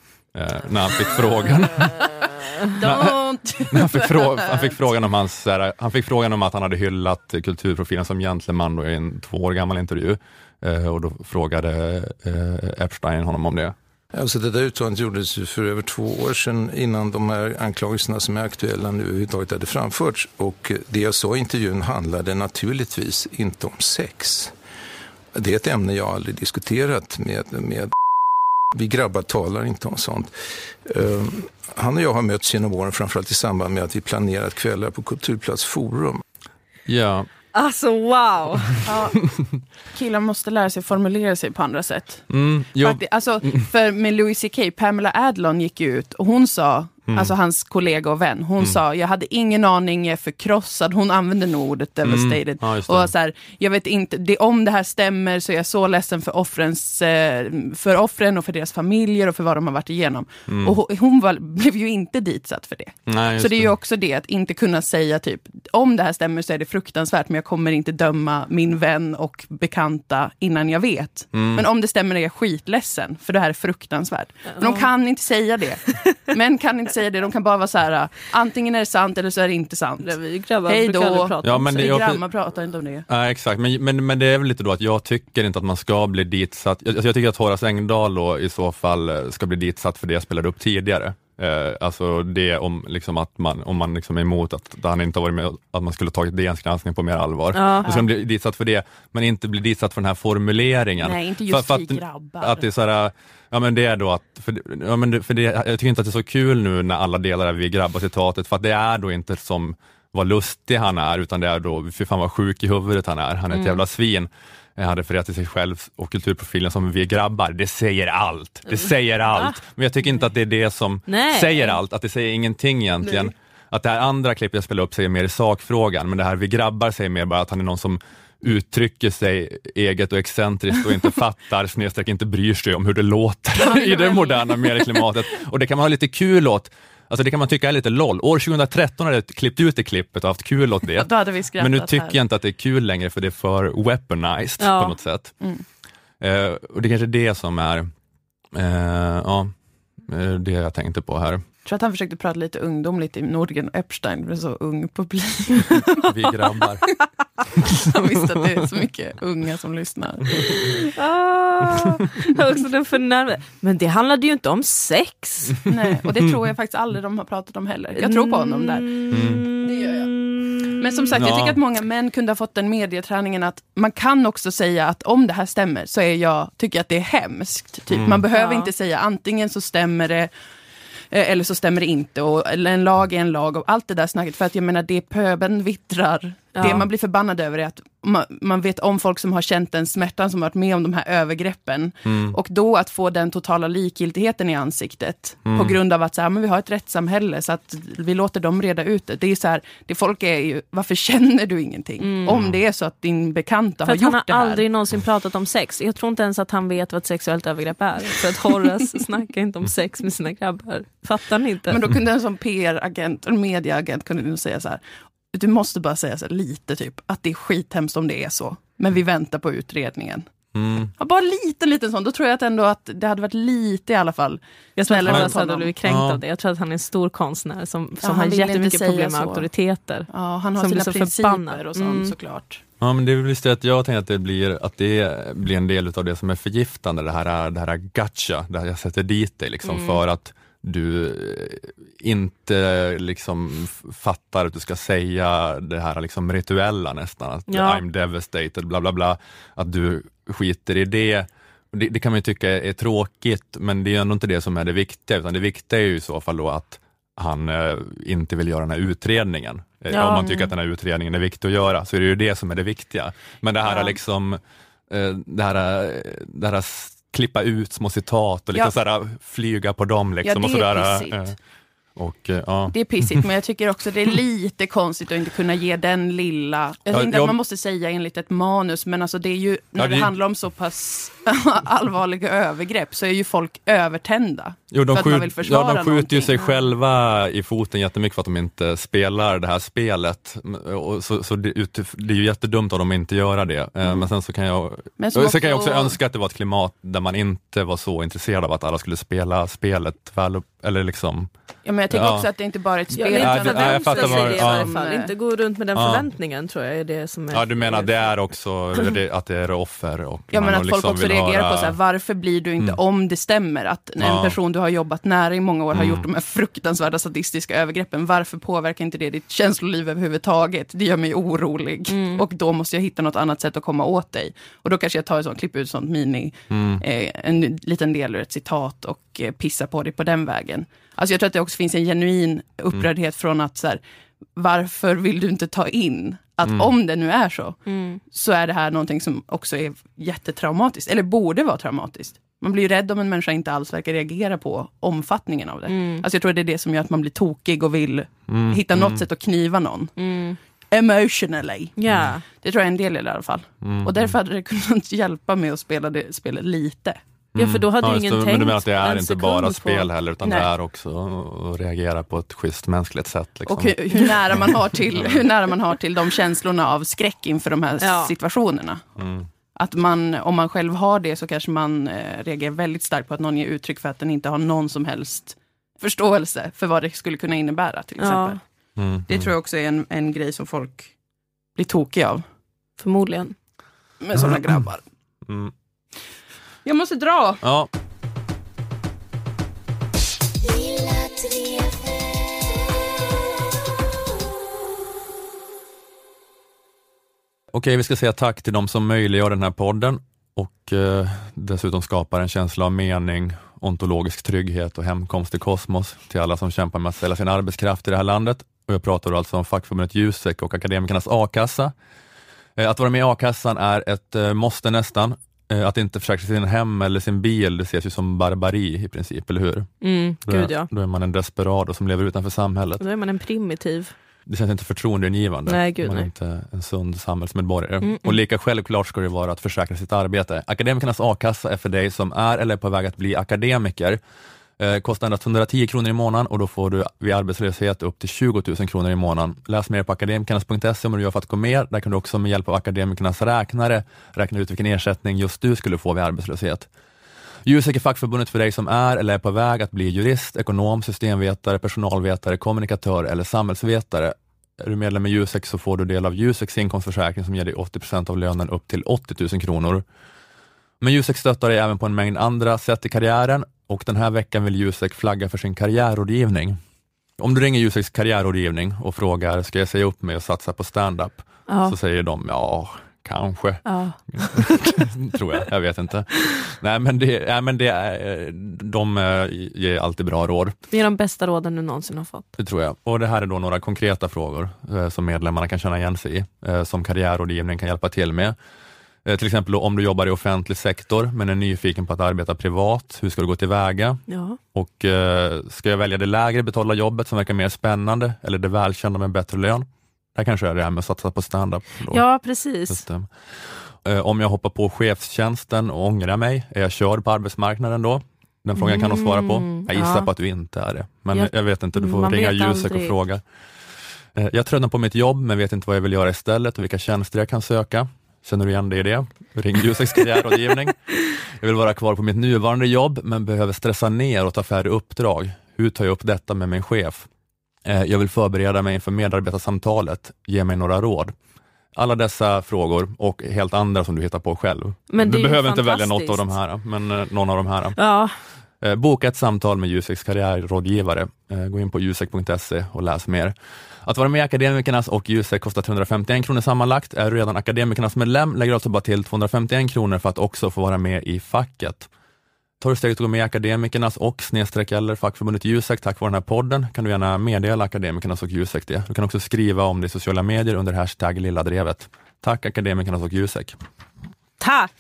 Speaker 1: När han fick frågan
Speaker 2: Don't!
Speaker 1: när han, fick frå- han, fick frågan om hans, så här, han fick frågan om att han hade hyllat kulturprofilen som gentleman i en två år gammal intervju. Eh, och då frågade eh, Epstein honom om det.
Speaker 8: Alltså det där uttalandet gjordes ju för över två år sedan innan de här anklagelserna som är aktuella nu överhuvudtaget hade framförts. Och det jag sa i intervjun handlade naturligtvis inte om sex. Det är ett ämne jag aldrig diskuterat med, med vi grabbar talar inte om sånt. Um, han och jag har mötts genom åren, framförallt i samband med att vi planerat kvällar på Kulturplats Forum.
Speaker 1: Ja,
Speaker 3: Alltså wow!
Speaker 2: Ja, killar måste lära sig formulera sig på andra sätt.
Speaker 1: mm, jo,
Speaker 2: Fakti- alltså, för med Louis CK, Pamela Adlon gick ju ut och hon sa,
Speaker 1: Mm.
Speaker 2: alltså hans kollega och vän, hon
Speaker 1: Mm.
Speaker 2: sa, jag hade ingen aning, jag är förkrossad, hon använde nog ordet devastated.
Speaker 1: Mm. Ja,
Speaker 2: och så här, jag vet inte, det, om det här stämmer så är jag så ledsen för, offrens, eh, för offren och för deras familjer och för vad de har varit igenom.
Speaker 1: Mm.
Speaker 2: Och hon, hon var, blev ju inte ditsatt för det.
Speaker 1: Nej,
Speaker 2: så det är ju också det, att inte kunna säga typ, om det här stämmer så är det fruktansvärt, men jag kommer inte döma min vän och bekanta innan jag vet.
Speaker 1: Mm.
Speaker 2: Men om det stämmer är jag skitledsen, för det här är fruktansvärt. Men de kan inte säga det. Män kan inte säga det, de kan bara vara så här, antingen är det sant eller så är det inte sant.
Speaker 3: Vi grabbar
Speaker 2: Hej då.
Speaker 3: prata
Speaker 1: Ja, men det- jag-
Speaker 2: Grabbar pratar inte om det.
Speaker 1: Ja, exakt, men, men, men det är väl lite då att jag tycker inte att man ska bli ditsatt. Jag, jag tycker att Horace Engdahl då i så fall eh, ska bli ditsatt för det jag spelade upp tidigare. Eh, alltså det om, liksom att man, om man liksom är emot att, att han inte har varit med, att man skulle tagit DNs granskning på mer allvar.
Speaker 2: Ja.
Speaker 1: Ska man bli ditsatt för det, men inte bli ditsatt för den här formuleringen.
Speaker 2: Nej, inte just
Speaker 1: för,
Speaker 2: vi
Speaker 1: för att,
Speaker 2: grabbar.
Speaker 1: att det är så här, ja men det är då att, för, ja, men för det, jag tycker inte att det är så kul nu när alla delar är vi grabbar citatet, för att det är då inte som vad lustig han är, utan det är då, fy fan vad sjuk i huvudet han är, han är ett
Speaker 2: Mm.
Speaker 1: jävla svin. Han refererar till sig själv och kulturprofilen som vi grabbar. Det säger allt. Det säger allt. Men jag tycker inte att det är det som
Speaker 3: Nej.
Speaker 1: säger allt, att det säger ingenting egentligen.
Speaker 3: Nej.
Speaker 1: Att det här andra klippet jag spelar upp säger mer i sakfrågan, men det här vi grabbar säger mer bara att han är någon som uttrycker sig eget och excentriskt och inte fattar, snedstreck inte bryr sig om hur det låter i det moderna medieklimatet. Och det kan man ha lite kul åt. Alltså det kan man tycka är lite LOL. År 2013 hade jag klippt ut det klippet och haft kul åt det. Men nu tycker
Speaker 2: här.
Speaker 1: jag inte att det är kul längre för det är för weaponized
Speaker 2: Ja.
Speaker 1: på något sätt.
Speaker 2: Mm.
Speaker 1: Eh, och det är kanske är det som är eh, ja, eh, det jag tänkte på här.
Speaker 2: Jag tror att han försökte prata lite ungdomligt i Nordgren och Epstein, är så ung publik.
Speaker 1: Vi grabbar.
Speaker 2: Han visste att det är så mycket unga som lyssnar.
Speaker 3: Ah, också den förnärmade. Men det handlade ju inte om sex.
Speaker 2: Nej, och det tror jag faktiskt aldrig de har pratat om heller. Jag tror på honom där. Det gör jag. Men som sagt, jag
Speaker 1: Ja.
Speaker 2: tycker att många män kunde ha fått den medieträningen att man kan också säga att om det här stämmer så är jag, tycker jag att det är hemskt. Typ.
Speaker 1: Mm.
Speaker 2: Man behöver
Speaker 3: Ja.
Speaker 2: inte säga antingen så stämmer det eh, eller så stämmer det inte. Och, eller en lag är en lag och allt det där snacket. För att jag menar, det pöbeln vittrar.
Speaker 3: Ja.
Speaker 2: Det man blir förbannad över är att man, man vet om folk som har känt den smärtan, som varit med om de här övergreppen.
Speaker 1: Mm.
Speaker 2: Och då att få den totala likgiltigheten i ansiktet.
Speaker 1: Mm.
Speaker 2: På grund av att så här, men vi har ett rättssamhälle så att vi låter dem reda ut det. Det är så här, det folk är ju, varför känner du ingenting?
Speaker 3: Mm.
Speaker 2: Om det är så att din bekanta
Speaker 3: För
Speaker 2: har
Speaker 3: att han
Speaker 2: gjort
Speaker 3: har
Speaker 2: det här.
Speaker 3: aldrig någonsin pratat om sex. Jag tror inte ens att han vet vad ett sexuellt övergrepp är. För att Horace snackar inte om sex med sina grabbar. Fattar ni inte?
Speaker 2: Men då kunde en sån PR-agent, en mediaagent kunde nu säga så här. Du måste bara säga så lite typ, att det är skithemskt om det är så. Men vi väntar på utredningen.
Speaker 1: Mm.
Speaker 2: Ja, bara liten, liten sån. Då tror jag att ändå att det hade varit lite i alla fall
Speaker 3: Jag tror att
Speaker 2: mot
Speaker 3: hade blivit kränkt
Speaker 1: Ja.
Speaker 3: av det. Jag tror att han är en stor konstnär som,
Speaker 2: Ja,
Speaker 3: som
Speaker 2: han
Speaker 3: har jättemycket problem med
Speaker 2: så.
Speaker 3: auktoriteter.
Speaker 2: Ja, han har
Speaker 3: Som
Speaker 2: sina
Speaker 3: blir så
Speaker 2: principer
Speaker 3: förbannad.
Speaker 2: och sånt
Speaker 3: Mm.
Speaker 2: såklart.
Speaker 1: Ja, men det är väl just det att jag tänker att det blir, att det blir en del av det som är förgiftande, det här, det här gotcha, det här jag sätter dit dig liksom
Speaker 3: Mm.
Speaker 1: för att du eh, inte liksom f- fattar att du ska säga det här liksom rituella nästan, att
Speaker 3: Ja.
Speaker 1: I'm devastated, bla bla bla, att du skiter i det. Det, det kan man ju tycka är, tråkigt, men det är ändå inte det som är det viktiga, utan det viktiga är ju i så fall då att han eh, inte vill göra den här utredningen. Eh,
Speaker 3: Ja.
Speaker 1: Om man tycker att den här utredningen är viktig att göra, så är det ju det som är det viktiga. Men det här
Speaker 3: Ja.
Speaker 1: liksom, eh, det här, eh, det här klippa ut små citat och liksom
Speaker 2: Ja.
Speaker 1: så här, flyga på dem. Liksom,
Speaker 2: Ja,
Speaker 1: och
Speaker 2: det är
Speaker 1: sådär,
Speaker 2: pissigt.
Speaker 1: Och, eh, ja.
Speaker 2: Det är pissigt, men jag tycker också det är lite konstigt att inte kunna ge den lilla... Jag
Speaker 1: Ja, jag-
Speaker 2: att man måste säga enligt ett manus, men alltså det är ju, när
Speaker 1: Ja,
Speaker 2: det,
Speaker 1: det-
Speaker 2: handlar om så pass allvarliga övergrepp så är ju folk övertända.
Speaker 1: Jo, de, skjut, ja, de skjuter ju sig själva i foten jättemycket för att de inte spelar det här spelet. Och så, så det, ut- det är ju jättedumt av dem att inte göra det. Eh, Men sen så kan jag,
Speaker 2: Mm. Men
Speaker 1: sen
Speaker 2: som
Speaker 1: kan jag också
Speaker 2: också-
Speaker 1: önska att det var ett klimat där man inte var så intresserad av att alla skulle spela spelet väl upp, eller liksom
Speaker 2: Ja, men jag tycker
Speaker 1: Ja.
Speaker 2: också att det inte bara är ett
Speaker 3: Ja,
Speaker 2: spel.
Speaker 3: inte
Speaker 1: Nej, det-
Speaker 2: utan
Speaker 1: nej, jag vad-
Speaker 3: det i
Speaker 1: ja.
Speaker 3: varje fall. Inte gå runt med den
Speaker 1: Ja.
Speaker 3: förväntningen tror jag är det som är...
Speaker 1: Ja, du menar det är också det, att det är offer? Och
Speaker 2: Ja, men att folk
Speaker 1: liksom
Speaker 2: också
Speaker 1: vill
Speaker 2: reagerar
Speaker 1: höra-
Speaker 2: på så här, varför blir du inte,
Speaker 1: Mm.
Speaker 2: om det stämmer, att en
Speaker 1: Ja.
Speaker 2: person du har jobbat nära i många år har
Speaker 1: Mm.
Speaker 2: gjort de här fruktansvärda sadistiska övergreppen, varför påverkar inte det ditt känsloliv överhuvudtaget? Det gör mig orolig.
Speaker 3: Mm.
Speaker 2: Och då måste jag hitta något annat sätt att komma åt dig. Och då kanske jag tar ett sånt, klipper ut sånt mini,
Speaker 1: Mm.
Speaker 2: eh, en liten del ur ett citat och eh, pissar på dig på den vägen. Alltså jag tror att det också finns en genuin upprördhet från att så här, varför vill du inte ta in att
Speaker 1: Mm.
Speaker 2: om det nu är så,
Speaker 3: Mm.
Speaker 2: så är det här någonting som också är jättetraumatiskt, eller borde vara traumatiskt. Man blir ju rädd om en människa inte alls verkar reagera på omfattningen av det.
Speaker 3: Mm.
Speaker 2: Alltså jag tror det är det som gör att man blir tokig och vill
Speaker 1: Mm,
Speaker 2: hitta något
Speaker 1: mm.
Speaker 2: sätt att kniva någon.
Speaker 3: Mm.
Speaker 2: Emotionally.
Speaker 3: Ja.
Speaker 2: Det tror jag är en del i det i alla fall.
Speaker 1: Mm.
Speaker 2: Och därför hade det kunnat hjälpa mig att spela det spelet lite.
Speaker 3: Ja, för då hade ju
Speaker 1: just
Speaker 3: ingen
Speaker 1: det.
Speaker 3: tänkt
Speaker 1: Men du menar att det är inte bara
Speaker 3: på-
Speaker 1: spel heller, utan
Speaker 2: Nej.
Speaker 1: det är också att reagera på ett schysst mänskligt sätt. Liksom.
Speaker 2: Och hur, hur, nära man har till, hur nära man har till de känslorna av skräck inför de här
Speaker 3: Ja.
Speaker 2: situationerna.
Speaker 1: Mm.
Speaker 2: Att man, om man själv har det så kanske man eh, reagerar väldigt starkt på att någon ger uttryck för att den inte har någon som helst förståelse för vad det skulle kunna innebära till
Speaker 3: Ja.
Speaker 2: exempel.
Speaker 1: Mm.
Speaker 2: Det tror jag också är en, en grej som folk blir tokiga av.
Speaker 3: Förmodligen.
Speaker 2: Med sådana grabbar. Jag måste dra!
Speaker 1: Ja. Okej, vi ska säga tack till de som möjliggör den här podden och eh, dessutom skapar en känsla av mening, ontologisk trygghet och hemkomst i kosmos till alla som kämpar med att sälja sin arbetskraft i det här landet. Och jag pratar då alltså om fackförbundet Jusek och Akademikernas a-kassa. Eh, Att vara med i a-kassan är ett eh, måste nästan. Eh, Att inte försäkra sin hem eller sin bil, det ses ju som barbari i princip, eller hur?
Speaker 3: Mm,
Speaker 1: Då
Speaker 3: gud
Speaker 1: är,
Speaker 3: ja.
Speaker 1: då är man en desperado som lever utanför samhället.
Speaker 3: Då är man en primitiv.
Speaker 1: Det känns inte förtroendeingivande.
Speaker 3: Nej, gud,
Speaker 1: Man är
Speaker 3: nej.
Speaker 1: inte en sund samhällsmedborgare.
Speaker 3: Mm,
Speaker 1: Och
Speaker 3: mm.
Speaker 1: lika självklart ska det vara att försäkra sitt arbete. Akademikernas a-kassa är för dig som är eller är på väg att bli akademiker. Eh, kostar endast 110 kronor i månaden och då får du vid arbetslöshet upp till 20 000 kronor i månaden. Läs mer på akademikernas.se om du gör för att gå med. Där kan du också med hjälp av akademikernas räknare räkna ut vilken ersättning just du skulle få vid arbetslöshet. Jusek är fackförbundet för dig som är eller är på väg att bli jurist, ekonom, systemvetare, personalvetare, kommunikatör eller samhällsvetare. Är du medlem i Jusek så får du del av Juseks inkomstförsäkring som ger dig 80% av lönen upp till 80 000 kronor. Men Jusek stöttar dig även på en mängd andra sätt i karriären och den här veckan vill Jusek flagga för sin karriärrådgivning. Om du ringer Juseks karriärrådgivning och frågar, ska jag säga upp mig och satsa på stand-up?
Speaker 3: Ja.
Speaker 1: Så säger de, ja, kanske.
Speaker 3: Ja.
Speaker 1: tror jag, jag vet inte. Nej men, det, nej, men det är, de eh, ger alltid bra råd.
Speaker 3: Det är de bästa råden du någonsin har fått.
Speaker 1: Det tror jag. Och det här är då några konkreta frågor eh, som medlemmarna kan känna igen sig i, eh, som karriärrådgivning kan hjälpa till med. Eh, till exempel om du jobbar i offentlig sektor men är nyfiken på att arbeta privat, hur ska du gå tillväga?
Speaker 3: Ja.
Speaker 1: Och eh, ska jag välja det lägre betalda jobbet som verkar mer spännande eller det välkända med bättre lön? Det här kanske är det här med att satsa på stand-up.
Speaker 3: Ja, precis.
Speaker 1: Eh, Om jag hoppar på chefstjänsten och ångrar mig, är jag körd på arbetsmarknaden då? Den frågan kan de svara på.
Speaker 3: Mm,
Speaker 1: Jag gissar
Speaker 3: ja.
Speaker 1: på att du inte är det, men
Speaker 3: Jag-
Speaker 1: jag, vet inte, du får ringa Jusek och fråga. Eh, Jag tröttnar på mitt jobb, men vet inte vad jag vill göra istället och vilka tjänster jag kan söka. Känner du igen dig i det? Ring Juseks karriärrådgivning. Jag vill vara kvar på mitt nuvarande jobb, men behöver stressa ner och ta färre uppdrag. Hur tar jag upp detta med min chef? Eh, Jag vill förbereda mig inför medarbetarsamtalet. Ge mig några råd. Alla dessa frågor och helt andra som du hittar på själv. Du behöver inte välja något av de här, men eh, någon av de här.
Speaker 3: Ja,
Speaker 1: Eh, boka ett samtal med Juseks karriärrådgivare. Eh, Gå in på jusek.se och läs mer. Att vara med i Akademikernas och Jusek kostar 351 kronor sammanlagt. Är du redan Akademikernas medlem lägger du alltså bara till 251 kronor för att också få vara med i facket. Tar du steget att gå med i Akademikernas och snedstreck eller fackförbundet Jusek tack vare den här podden kan du gärna meddela Akademikernas och Jusek det. Du kan också skriva om det i sociala medier under hashtag lilla drevet. Tack Akademikernas och Jusek.
Speaker 3: tack!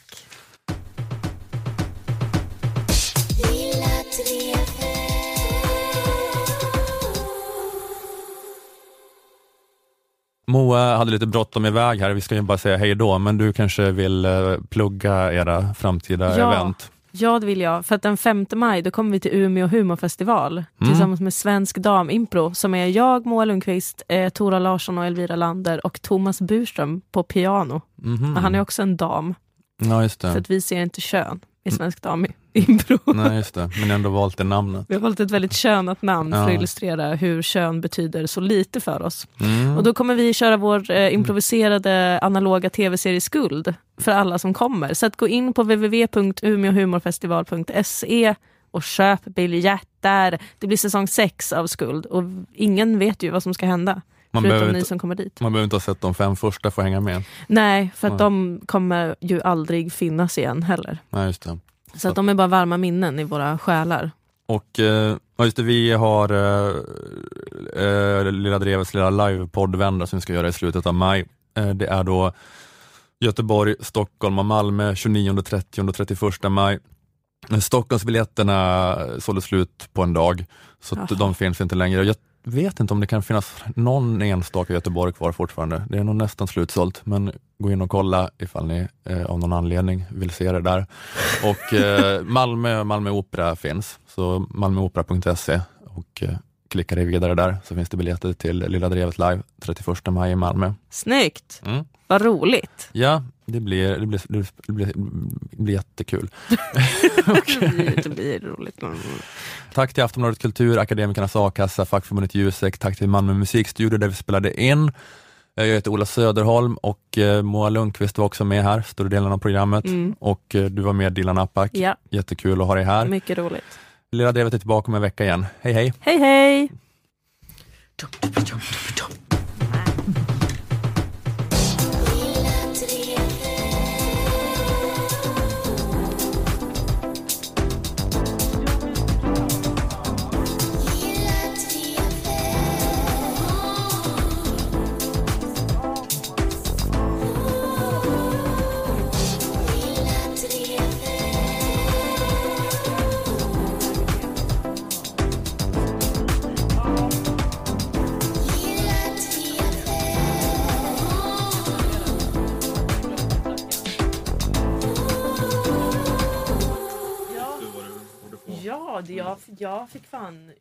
Speaker 1: Moa hade lite bråttom iväg här, vi ska ju bara säga hej då, men du kanske vill eh, plugga era framtida
Speaker 3: Ja.
Speaker 1: event?
Speaker 3: Ja, det vill jag. För att den 5 maj då kommer vi till Umeå humorfestival
Speaker 1: Mm.
Speaker 3: tillsammans med Svensk Damimpro som är jag, Moa Lundqvist, eh, Tora Larsson och Elvira Lander och Thomas Burström på piano.
Speaker 1: Mhm.
Speaker 3: Men Han är också en dam,
Speaker 1: Ja, just
Speaker 3: så
Speaker 1: det.
Speaker 3: att vi ser inte kön i Svensk Damimpro.
Speaker 1: Nej, just det. Men ändå valt det namnet.
Speaker 3: Vi har valt ett väldigt könat namn för
Speaker 1: Ja.
Speaker 3: att illustrera hur kön betyder så lite för oss.
Speaker 1: Mm.
Speaker 3: Och då kommer vi köra vår eh, improviserade analoga tv-serie Skuld för alla som kommer. Så att gå in på www.umeåhumorfestival.se och köp biljetter. Det blir säsong sex av Skuld och ingen vet ju vad som ska hända.
Speaker 1: Man
Speaker 3: förutom
Speaker 1: behöver
Speaker 3: ni
Speaker 1: inte-
Speaker 3: som kommer dit.
Speaker 1: Man behöver inte ha sett de fem första för att hänga med.
Speaker 3: Nej, för att de kommer ju aldrig finnas igen heller.
Speaker 1: Nej, just det.
Speaker 3: Så att de är bara varma minnen i våra själar.
Speaker 1: Och eh, just det, vi har eh, eh, Lilla Drevets lilla livepoddvända som vi ska göra i slutet av maj. Eh, det är då Göteborg, Stockholm och Malmö 29, 30 och 31 maj. Eh, Stockholmsbiljetterna sålde slut på en dag, så de finns inte längre. Vet inte om det kan finnas någon enstaka Göteborg kvar fortfarande. Det är nog nästan slutsålt, men gå in och kolla ifall ni eh, av någon anledning vill se det där. Och eh, Malmö, Malmö Opera finns, så malmöopera.se och eh, klicka dig vidare där så finns det biljetter till Lilla Drevet live 31 maj i Malmö.
Speaker 3: Snyggt!
Speaker 1: Mm.
Speaker 3: Vad roligt!
Speaker 1: Ja, det blir, det blir, det blir, det blir, det blir jättekul.
Speaker 3: det, blir, det blir roligt.
Speaker 1: Tack till Aftonbladet Kultur, Akademikernas A-kassa, fackförbundet Jusek, tack till Malmö musikstudio där vi spelade in. Jag heter Ola Söderholm och eh, Moa Lundqvist var också med här, större delen av programmet.
Speaker 3: Mm.
Speaker 1: Och eh, du var med Dilan Apak.
Speaker 3: Ja.
Speaker 1: Jättekul att ha dig här.
Speaker 3: Mycket roligt.
Speaker 1: Lilla Drevet är tillbaka om en vecka igen. Hej hej!
Speaker 3: Hej hej! Glad. jag, jag fick fan